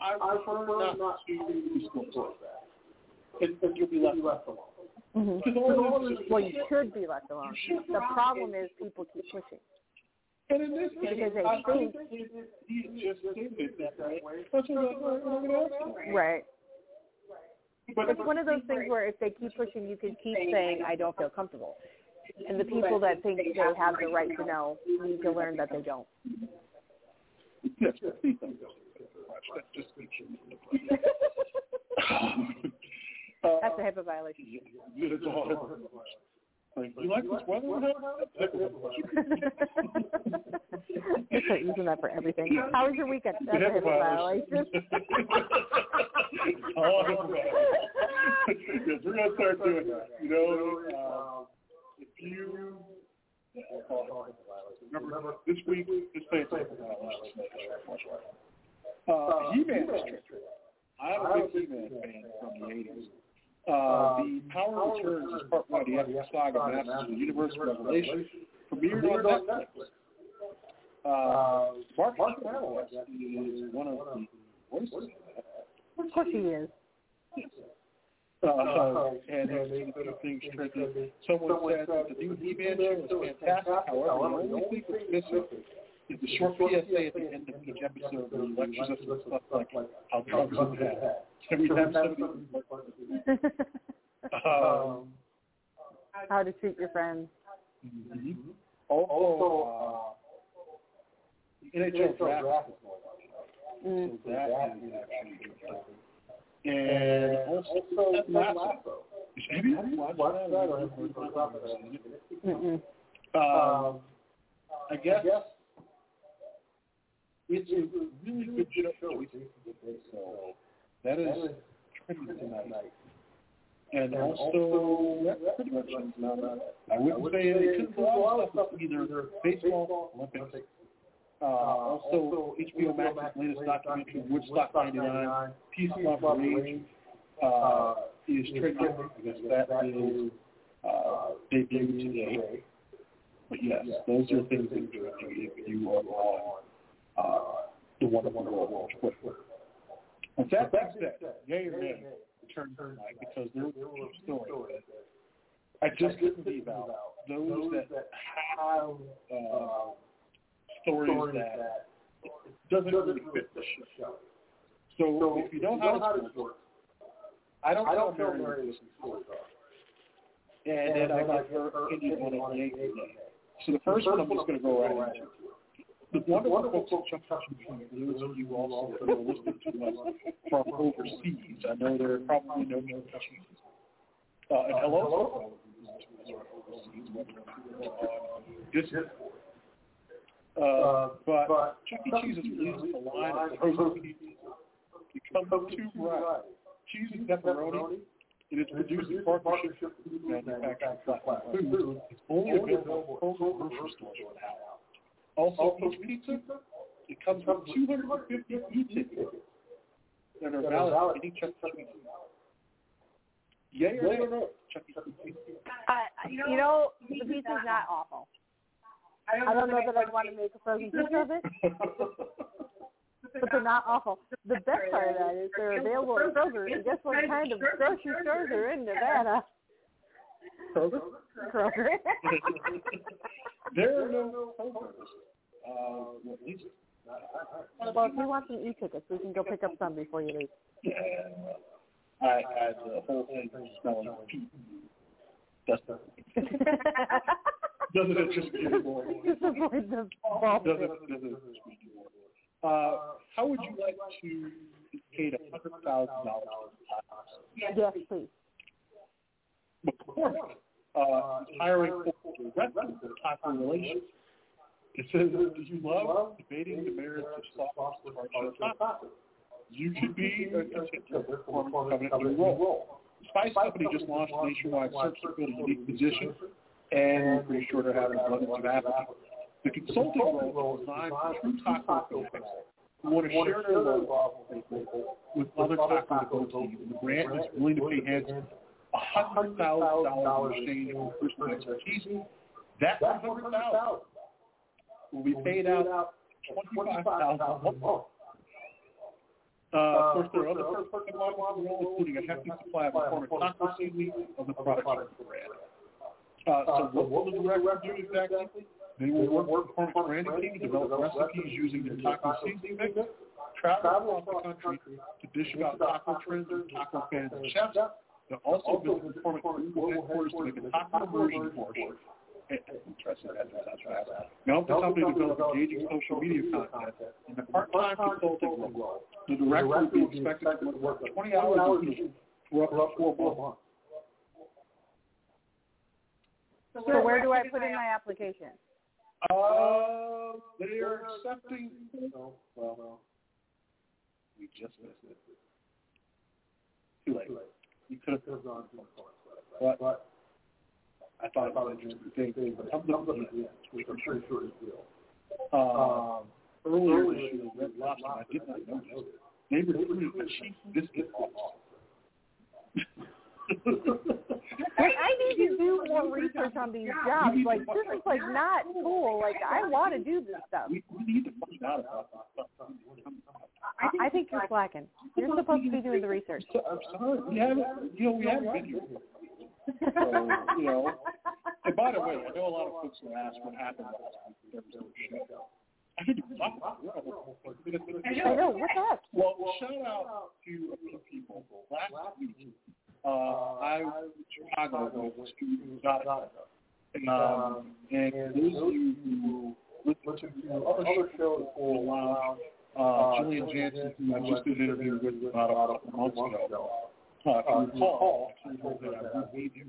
I prefer not to discuss that. And, and you'll be left alone. Mhm. This is- Well, you should be left alone. The problem is people keep pushing. And in this case, Because they I think- think he just stated that way. That's what I'm going to ask. Right. But It's one of those things where if they keep pushing, you can keep saying, I don't feel comfortable. And the people that think they have the right to know need to learn that they don't. Yes, please don't go to the. That just makes you uh, That's a HIPAA violation. It's all HIPAA. Like, you like this weather we have? You start using that for everything. How was your weekend? That's a HIPAA violation. All HIPAA violations. Yes, we're gonna start doing that. You know, uh, if you remember this week, this pay attention. Uh, He-Man is true. I'm a big He-Man fan from the '80s. Uh, the Power Returns is part one of the epic saga Masters of the Universe of Revelation, premiered on Netflix. Uh, Mark Hamill is one of the voices of that. Of course he is. Uh, and there's a few things tricky. Someone said that the new He-Man show is fantastic. However, the only thing that's missing It's a short PSA at the end of each episode where he lectures us on stuff like how drugs are bad. Every time somebody um, How to treat your friends. mhm. also, uh, the NHL draft is going on. Mm. So that is actually interesting. And also Ted Lasso. Have you watched that or have you heard about it? Um, I guess it's a really good show. So that is trending tonight. And also, that's pretty much it. I wouldn't say it could be a lot of stuff either baseball, Olympics. Uh, also, HBO Max's latest documentary, Woodstock 99, Peace, Love, Rage, uh, is trending. I guess that is uh, debuted today. But yes, those are things that are if you are on uh, the Wonderful World on Twitter. With that being said, yay or nay, return tonight because there some stories that I just couldn't leave out. Those that have uh, stories that doesn't really fit the show. So if you don't know how this works, I don't know Mary this stories are. And then I got her opinion on it yay or nay. So the first one I'm just going to go right into. The wonderful folks at Chuck Machine, those of you also that are listening to us from overseas, I know there are probably no no questions. Uh, and hello to all of you who are overseas, whether you're on Discord. Uh, but Chuck E. Cheese has released a line of frozen pizzas. It comes two varieties, cheese and pepperoni. It is produced in partnership with manufacturer Flatland Foods. It's only available at Kroger grocery stores now. Also, each pizza, it comes with 250 e-tickets that are valid for any Chuck E. Cheese. Yay or nay? Chuck E. Cheese. Uh, you know, the pizza's not awful. I don't know that I'd want to make a frozen pizza of it, but they're not awful. The best part of that is they're available at Kroger, and guess what kind of grocery stores are in Nevada? Kroger? Kroger. there are no Krogers. Uh, least well, if you want some e-tickets, we can go pick up some before you leave. Yeah, I had the whole thing smelling like pee. That's the, doesn't it just get more? Just avoid the ball. Doesn't, doesn't it just get? Uh, how would you like to paid a hundred thousand dollars? Yes, please. McCormick uh, hiring for director taco relations. It says, do you love debating the merits of soft partial tacos? You could be a contender for McCormick Covenant new role. Spice Company just launched a nationwide search to fill a unique position, and we're pretty sure they're having abundance of applicants. The consulting role is designed for true taco fans who want to share their love with other taco and the brand is willing to pay a hundred thousand dollars exchange for personal expertise. That one hundred thousand will be paid out twenty-five thousand? a month. Uh, of course, there are other perks come along the role, including a hefty supply of seasoning of the product brand. Uh, so what will the director do exactly? They will work with McCormick branding to develop recipes using their taco seasoning mix, travel across the country to dish about taco trends and taco fans and chefs, They'll also visit McCormick Global headquarters to make a taco immersion course. Interesting. They help the company develop engaging social media content in the part-time consulting role. The director will be expected to work 20 hours a week for up to four months. So where do I put in my application? Uh, they are accepting. No, well, we just missed it. Too late. You could have gone to but, but I thought it was an interesting thing. But thumbs up, yeah, which I'm pretty sure is real. Um, um, earlier this year, Red Lobster, I did not know this. They recruited a chief biscuit officer. I need to do more research on these jobs. Like this is like not cool. Like I want to do this stuff. We, we need to find out about this. I, I think you're slacking. You're supposed to be doing the research. So, I'm sorry, we haven't, you know, we haven't been here. So, you know, and by the way, I know a lot of folks will ask what happened last week. There was no show. I think it's not. We're almost like minutes in. I know. What's up? Well, shout out to a few people. Last week, uh, I was in Chicago to Got um, and those of who listen to other shows for a while, uh, Julian Jansen, who I just did an interview with about a months ago, uh, if you recall, told that I would you.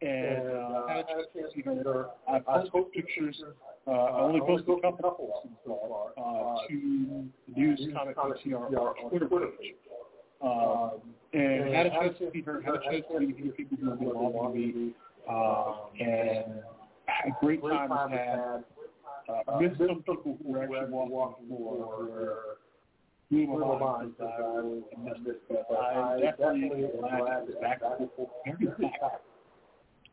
And uh, I had a chance to. I posted pictures. Uh, I only posted a couple so far uh, to the News Comic CR Twitter page. Um, and had a chance to see her, had a chance to meet people who have been involved with me, uh, and had a great time had. Uh, missed some people who were actually walking the floor where blew my mind because I was missed it, but I definitely glad to be back. back.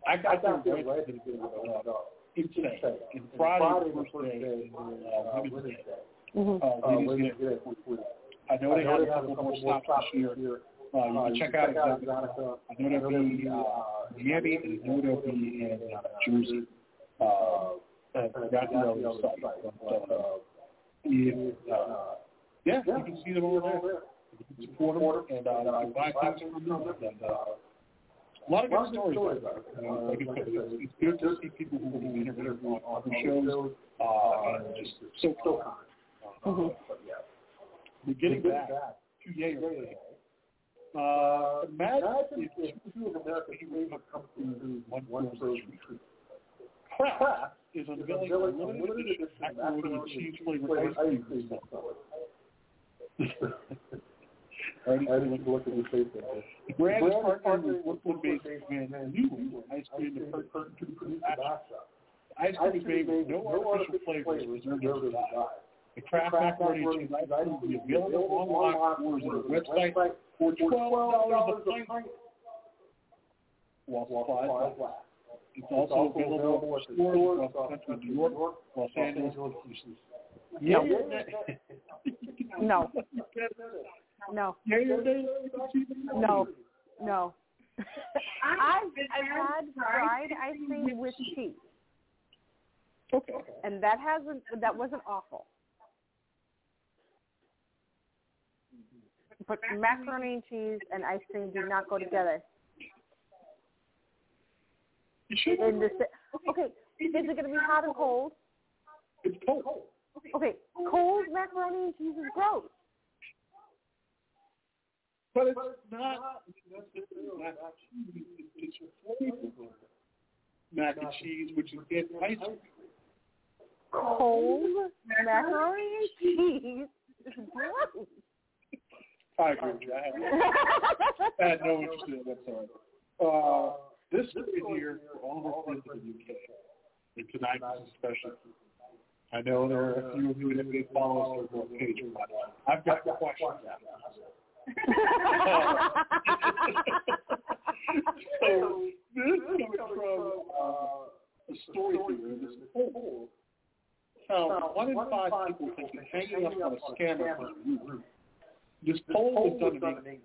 I got there right at the beginning of the insane. And Friday, the first day, uh, Women's Day. Mm-hmm. Uh, Ladies Day. I know they have a couple more stops this year. Uh, you can check out Exxxotica. I know they'll be uh, Miami, and I know they'll be in uh, Jersey. Uh, and that's the other side. But, uh, if, uh, yeah, you can see them over there. You can support them and uh, buy things from them. And, uh, a lot of good stories. You know, like I said, it's, it's good to see people who will be interviewed on other shows uh, and just so kind. Uh, Mhm. but yeah. We're getting back to Yale. Uh, imagine if two of America heroes have come through one one version. Kraft is unveiling a limited edition macaroni and cheese flavored ice cream. Already look at your face there. The brand is partnered with Brooklyn-based brand New Ice Cream to purchase to the. Ice cream is made with no artificial flavors reserved as desired. The Kraft macaroni and cheese ice cream will be available online orders on the website for twelve dollars a pint. While supplies last. It's also available at stores across the country, New York, Los Angeles, and. Yeah, No. No. No. No. I've, I've had fried ice cream with cheese, Okay. and that hasn't that wasn't awful. But macaroni and cheese and ice cream do not go together. In the okay, is it going to be hot or cold? It's cold. Okay, cold macaroni and cheese is gross. But it's not necessarily mac and cheese. It's your mac and cheese, which is in ice cream. Cold macaroni and cheese is gross. I agree with you. I had, I had no interest in it. I'm. Uh, this is here for all of friends in the UK. And tonight is special. I know there are a few of you that may follow us on page, I've got questions after so this comes from uh, a story here this poll. Found one in five people think that hanging up on a scammer is rude. This poll was done in England.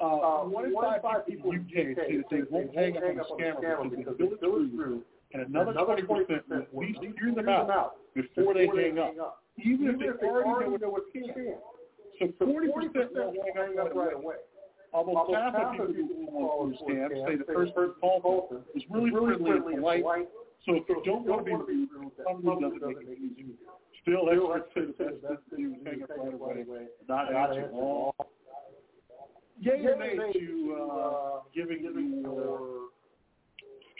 Uh, one in five people in the UK say that they won't hang up on a scammer because they feel it's rude, and another 20% will at least hear them out before they hang up, even if they already know what it's scam. So 40% will hang up right away. Almost half of people who call a scam say the first person called them is really friendly and polite. So if you don't want to be rude, probably doesn't make it easy. Still, say the best thing to hang up right away, not answer all. Yay or nay to uh, giving your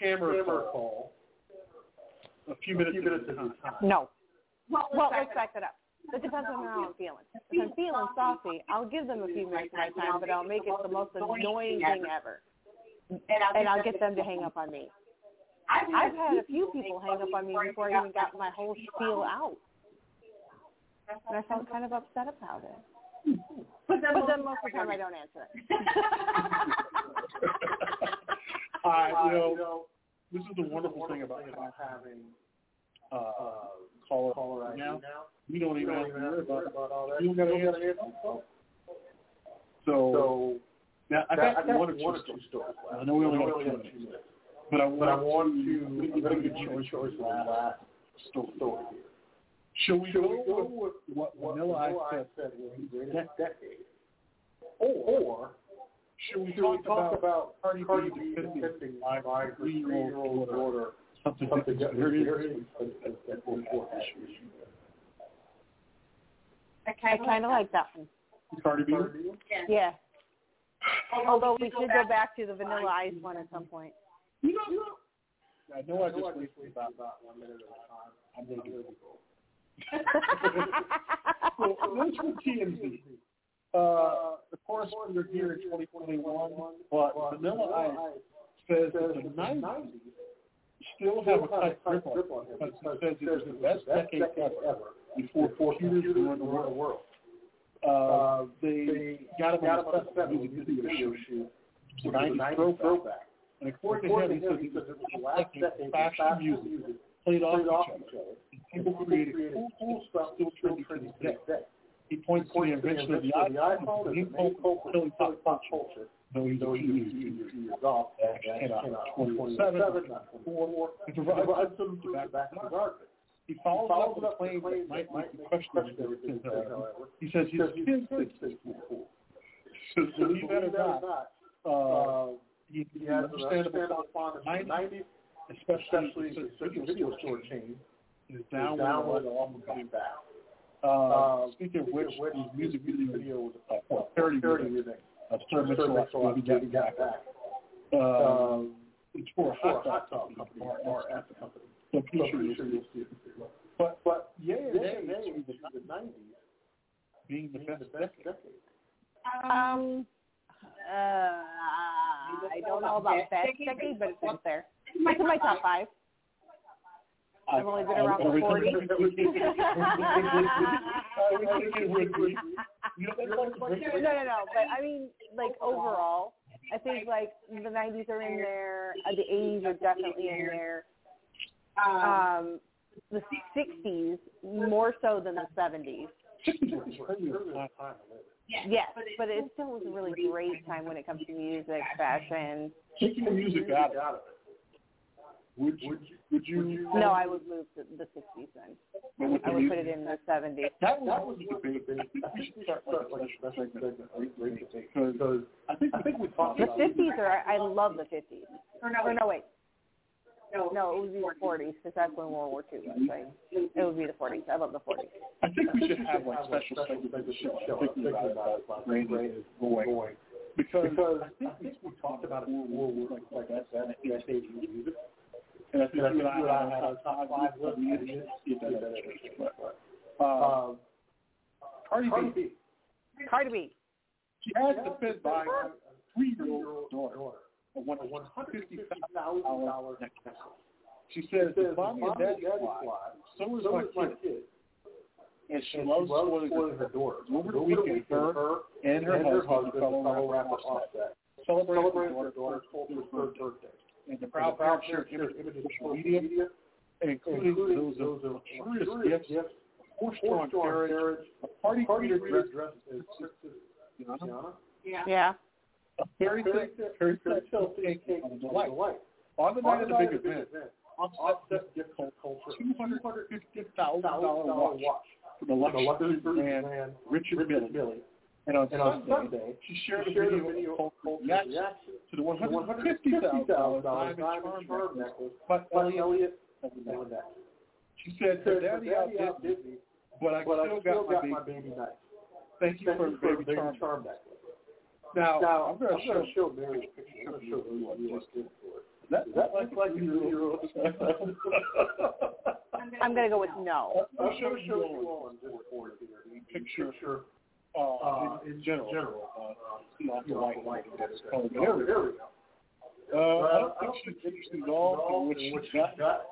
scammer a call a few minutes at a time? No. Well, let's back that up. It depends on how I'm feeling. If I'm feeling saucy, I'll give them a few minutes of my time, but I'll make it the most annoying thing ever. And I'll get them to hang up on me. I've had a few people hang up on me before I even got my whole spiel out. And I felt kind of upset about it. But then most of the time I don't answer it. I, you know, this is the wonderful thing about having uh, caller caller right now. We don't even have to worry about, about all that. You don't got to answer. So, now I got one or two stories. I know we only got two minutes, but I want, to. I'm going to give you a choice the last story here. Shall we go with what Vanilla Ice said was his next decade? Or should we talk about Cardi B defending my three-year-old daughter something that's very serious that will report issues? I kind of like that one. Cardi B? Yeah. Although we should go back to the Vanilla Ice one at some point. You know, you know, I know I just wasted about, about one minute at a time. I'm going to do it. so, that's from TMZ. Uh, course, we're here in 2021, but Vanilla Ice says that the 90s still have a tight grip on him because he says it was the best decade ever before computers ruined the world. Uh, they got him on a set music video shoot, the 90s throwback. And according to him, he says it was the last decade fashion music played off each other. People created cool, cool stuff still trendy to this day. He points to the invention of the iPhone as the main culprit of pop culture, though he's a years, off, that came out in 2007, not 24, and provides some to back his argument. He follows up with a claim that might make you question everything, however. He says his kids think this is cool. So believe that or not, uh, he, he has an understandable fond of the 90s, especially the video store chain is down with the album coming back. Uh, speaking of which, his music video was a parody music of Sir Mitchell Maybe Get Back. Uh, it's for a hot dog company, or at the company. So I'm pretty sure you'll see it. But, but yeah, yeah, yeah, the 90s being the best decade. Um, uh, I don't know about best decade, but it's up there. It's in my top five. I've only been around for 40. no, no, no. But I mean, like overall, I think like the 90s are in there. Uh, the 80s are definitely in there. Um, the 60s more so than the 70s. Yes, but it still was a really great time when it comes to music, fashion. Taking the music out of it. Would you, would you? No, I would move to the 60s then. I would put it in the 70s. That, that was a debate. I think we should start start like that segment because I think I think we talked The about 50s are, I love the 50s. Or no, or oh, no wait. No, no, it would be the 40s because that's when World War II was, right? It would be the 40s. I love the 40s. I think we should have like special segments of the show thinking about it, about brain is going. Because, because I think we talked about it before, we're like, like that, that, that stage of music. And I think you and I had a top five list. Didn't see that. Um, Cardi B. Cardi B. She has to fit by a three-year-old daughter a one hundred fifty thousand dollar necklace. She says, if mommy and daddy fly, so is my kid. And she loves spoiling her daughters. Over the weekend, her and her husband, fellow rapper Offset, celebrated her daughter's third birthday. And the proud parents shared images of social media, including those of luxurious gifts, horse-drawn carriage, a party theater dress as Tiana, Yeah. a fairy tale fairy cake on the delight. On the night of the big event, Offset gift Kulture, two hundred fifty thousand dollar watch from the luxury man Richard Mille. And on Sunday, she shared a video of cultural reaction to the one hundred fifty thousand dollar diamond charm necklace by Elliot of. She said, "Her daddy outdid me, but I still got my baby knife. Thank you for the baby charm necklace." Now, I'm going to show Mary a picture. I'm going to show you what you just did for it. That, that like like you I'm going to go with no. I'll show you all on Discord here. Picture, picture uh, in, in general. general uh, see off the white light that is colored. There we go. Uh, I don't think she's interested at all in what she got.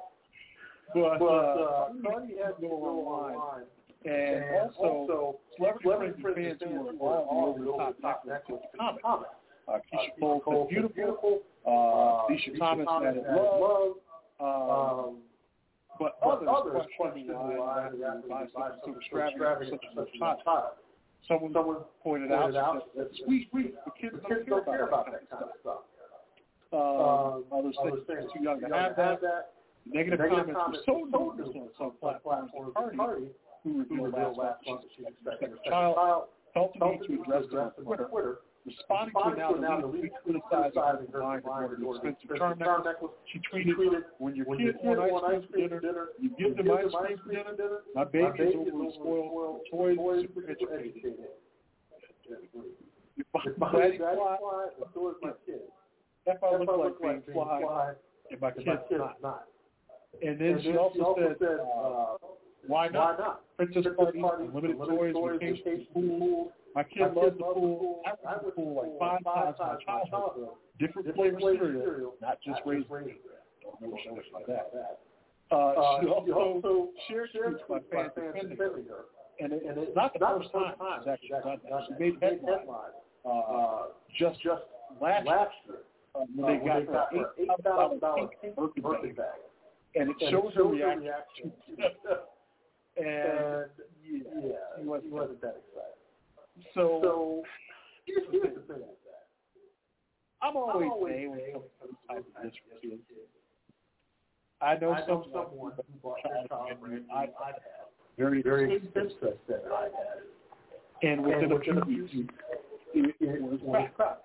But, uh, Cardi has go online. And also, celebrity friends and fans who are all over the top necklace with comments. Uh, Keyshia Cole said beautiful. Uh, Alicia Thomas added love. Um, but others questioning why why so extravagant such such hot. Someone, Someone pointed out that sweet, sweet, the kids don't care about that kind of stuff. Uh, others say it's too young to have that. Negative, Negative comments. were so numerous on some platforms that Cardi, who revealed last month. that she her second child, felt the need to address them on Twitter, responding to now the lead criticizing her buying her daughter's expensive charm necklace. She tweeted, when your kids want ice cream for dinner, you give them ice cream for dinner. My baby is over spoiled toys, super educated. If my daddy fly, so is my kid. That I look like being fly, and my kid's not. And then she also said, uh, why not? Princess party, unlimited toys, vacation, pool. My kid loves the pool. I went to the pool like five times in my childhood. Different flavor cereal, not just raisin bread. Don't so much like that. Uh, she also shared tweets by fans defending her. And, it, and it's not the first time she's actually done that. She made headlines uh, just just last year uh, when they got her eight thousand dollar pink birthday bag, and it shows her reaction. and yeah, he wasn't that excited. So, so here's, here's the thing with that. I'm always saying when it comes to type of disrespect, I know I know someone who bought a child brand iPad, very very expensive that iPad, and within a few weeks it, it was crap,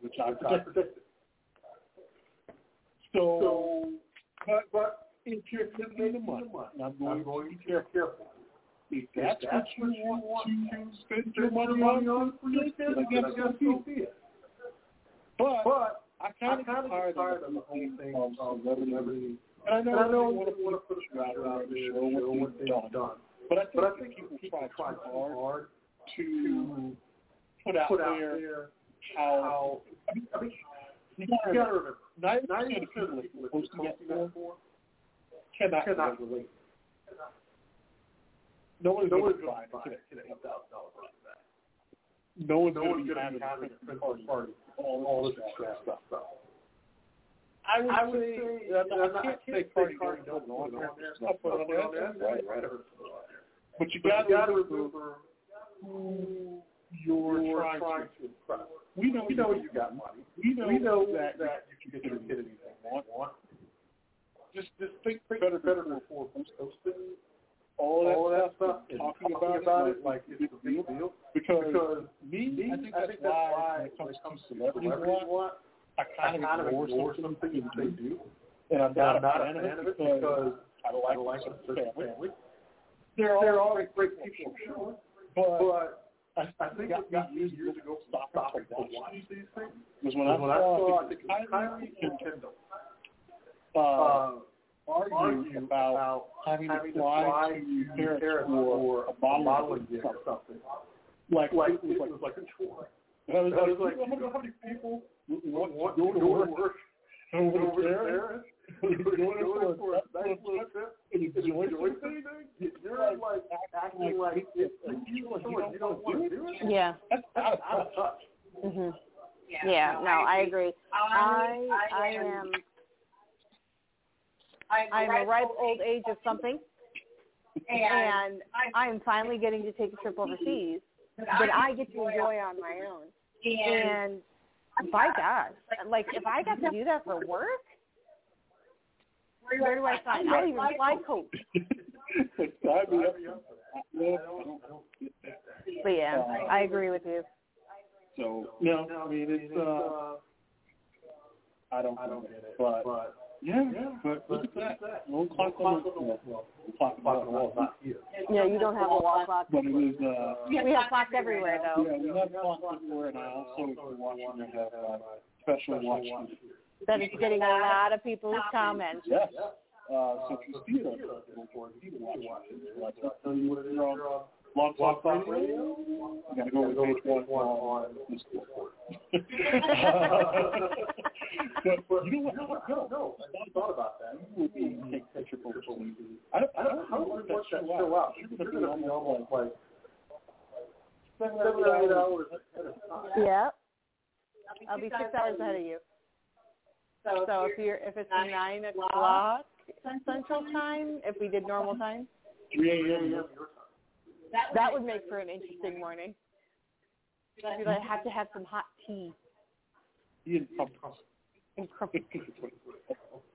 which I predicted. So, but, but if you're spending the money, and I'm going, I'm going to be careful. If that's, if that's what you want to spend your money on for your kids, I guess so be it. But, but I kind of get tired of the whole thing celebrity. And I know, and I know to want to put a out there, show what they've done. done. But I think, but I think people, people try too hard to put out, put out there, there how, I mean, I mean you got to remember, 90% of people that you're to for cannot, cannot relate. No one's no going to buy a $10,000. No one's going to be having a Christmas party, all, all this extra stuff. I would, I would say, say I, I, I can't say party party don't go on there. I'll put on there. Right, right. But you got to remember who you're, you're trying, trying to impress. We know, we know you got money. We know, we know that, that you can get your kid anything you want. Just, just think better, better before posting all that, all that stuff, and talking, talking about, it like it's a big deal. Because, because me, me, I think that's, I think that's why when it comes to celebrities a lot, I kind of ignore some things that they do. And I'm not, not a fan of it because I like, I like the family. They're They're all great, great people, sure. But I, I think it got me years ago stopping to watch these things was when, I, when I saw the Kylie and Kendall uh, argue, argue about having to fly to Paris for a modeling gig or something. Like, like it was like, it was like a chore. And I was, I was like, I wonder how many people want to go to work over there you're like acting like you don't want to do it. Yeah. Mhm. Yeah. No, I agree. I I am. I'm a ripe old age of something, and I am finally getting to take a trip overseas that I get to enjoy on my own. And by God, like if I got to do that for work, where do I sign? I'll even fly coach. but yeah, I agree with you. So no, I mean it's uh, I don't, I don't get it, but, but yeah, yeah, but look at that. No clock on the wall. Clock on the wall, not here. Yeah, you don't have a wall clock. But it was. Uh, we have clocks everywhere, though. Yeah, we have clocks everywhere, and I also, watching, I have uh, special watch. That is getting a lot of people's comments. Yes. Uh, so if you see it on Facebook, you can watch it. Like I'll tell you what it is on Blog Talk Radio. You gotta go to page one on this board. but, but you know what? No, no, no. I thought about that. You would be take picture photos. I don't, I don't, how would that show out? You're gonna be almost like seven, eight hours ahead of time. Yeah. I'll be six hours ahead of you. So, so if you're if it's nine o'clock Central Time, if we did normal time, three a.m. That would make for an interesting morning. Because I have to have some hot tea. You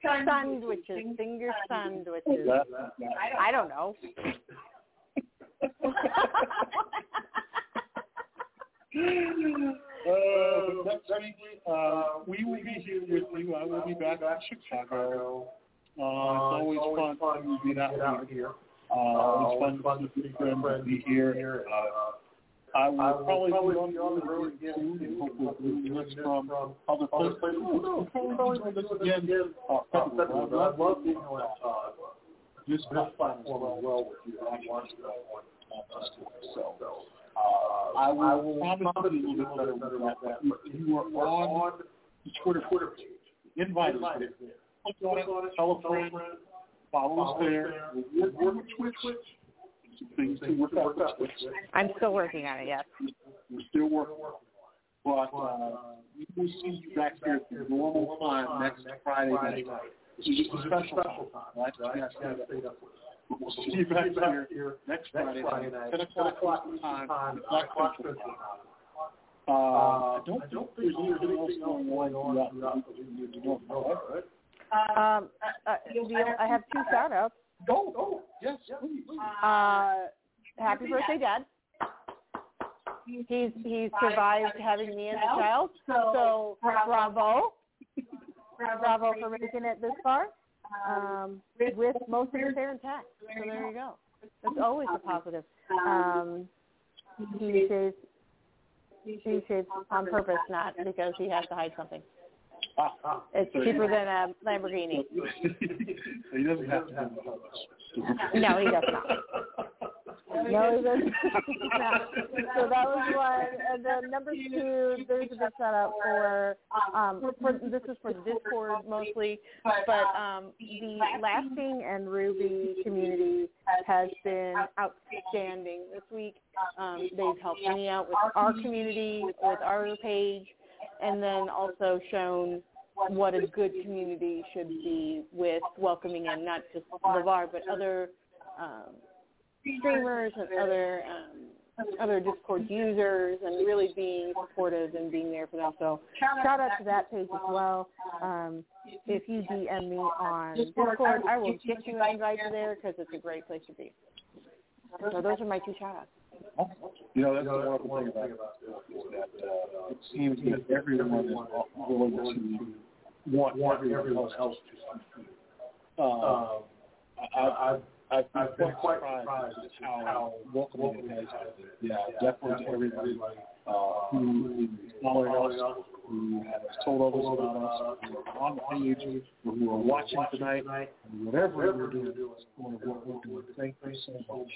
Sandwiches, finger sandwiches. I don't know. Uh, next week, uh, we will be here with you. I will be back in Chicago. Uh, it's always fun to be out here. Uh, it's fun to see friends to be here. Uh, I will probably be on the road again soon and hopefully we'll do this from other places. We'll probably do this again uh, February. I'd love being on uh, this platform well with you. I want to go on so. Uh, I will promise you a little bit better with that. If you are on the Twitter Twitter page, invite us there. Click on it, tell a friend, follow us there. We'll work with Twitch. Some things to work out with Twitch. I'm still working on it. Yes. We're still working. But uh, we will see you back here at the normal time next Friday night. This is just a special time, right? You guys gotta stay up with. We'll see you back here next Friday night, 10 o'clock Eastern time, Black Central time. Uh, I don't think there's anything else going on throughout the North, right? Um, uh, I have two shout outs. Go, go. Yes, please. Uh, happy birthday, Dad. He's he's survived having me as a child, so bravo, bravo for making it this far. Um, with most of his hair intact. So there you go. That's always a positive. Um, he shaves he shaves on purpose, not because he has to hide something. It's cheaper than a Lamborghini. he doesn't have to have No, he does not. No, he. So that was one. And then number two, there's a shout out for um for this is for Discord mostly, but um the Lasting and Ruby community has been outstanding this week. Um they've helped me out with our community, with our page, and then also shown what a good community should be with welcoming in not just LeVar but other um, streamers and other um, other Discord users and really being supportive and being there for them. So shout out to that page as well. Um, if you DM me on Discord, I will get you an invite there because it's a great place to be. So those are my two shout outs. You know, that's the wonderful thing about it is that uh, it seems that everyone is willing to want, want everyone else to succeed. Um, I, I, I've, I've been quite surprised at how welcoming it has been. Yeah, definitely everybody uh, who is following us, who has told others about us, who are on the page, or who are watching tonight, and whatever we're doing, what we're doing. Thank you so much.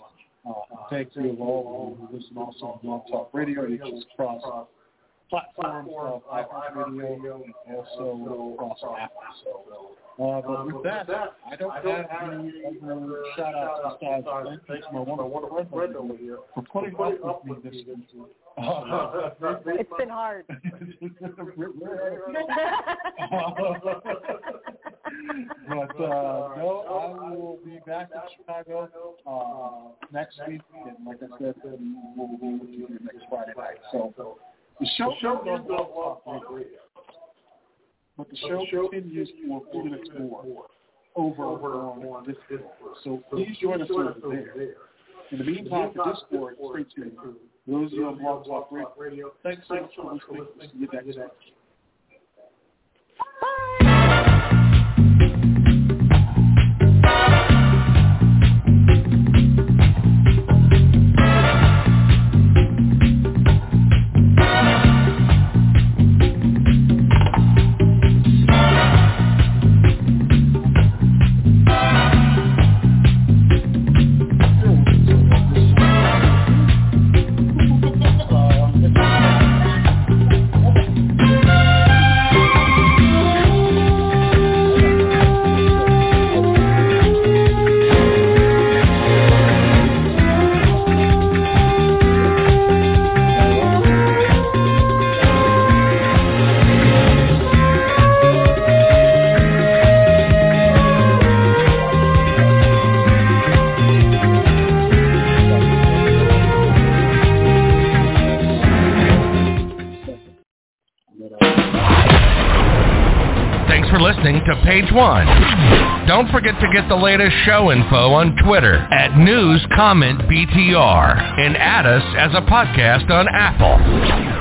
Uh, thank you of all who listen also on Blog Talk Radio, reaches across platforms of iHeartRadio and also across Apple. So, uh, but with that, I don't have any other shout outs besides thank you to my wonderful friend over here for putting up with me this week. Uh, It's been hard. but uh, no, I will be back in Chicago uh, next week, and like I said, we'll be with you next Friday night. So the show, the show is on radio, but the show continues for a few minutes more over on this So please join us over there. In the meantime, for Discord, stay tuned. Those of you on Blog Talk Radio, thanks so much for listening. See you next week. listening Page One. Don't forget to get the latest show info on Twitter at News Comment BTR and add us as a podcast on Apple.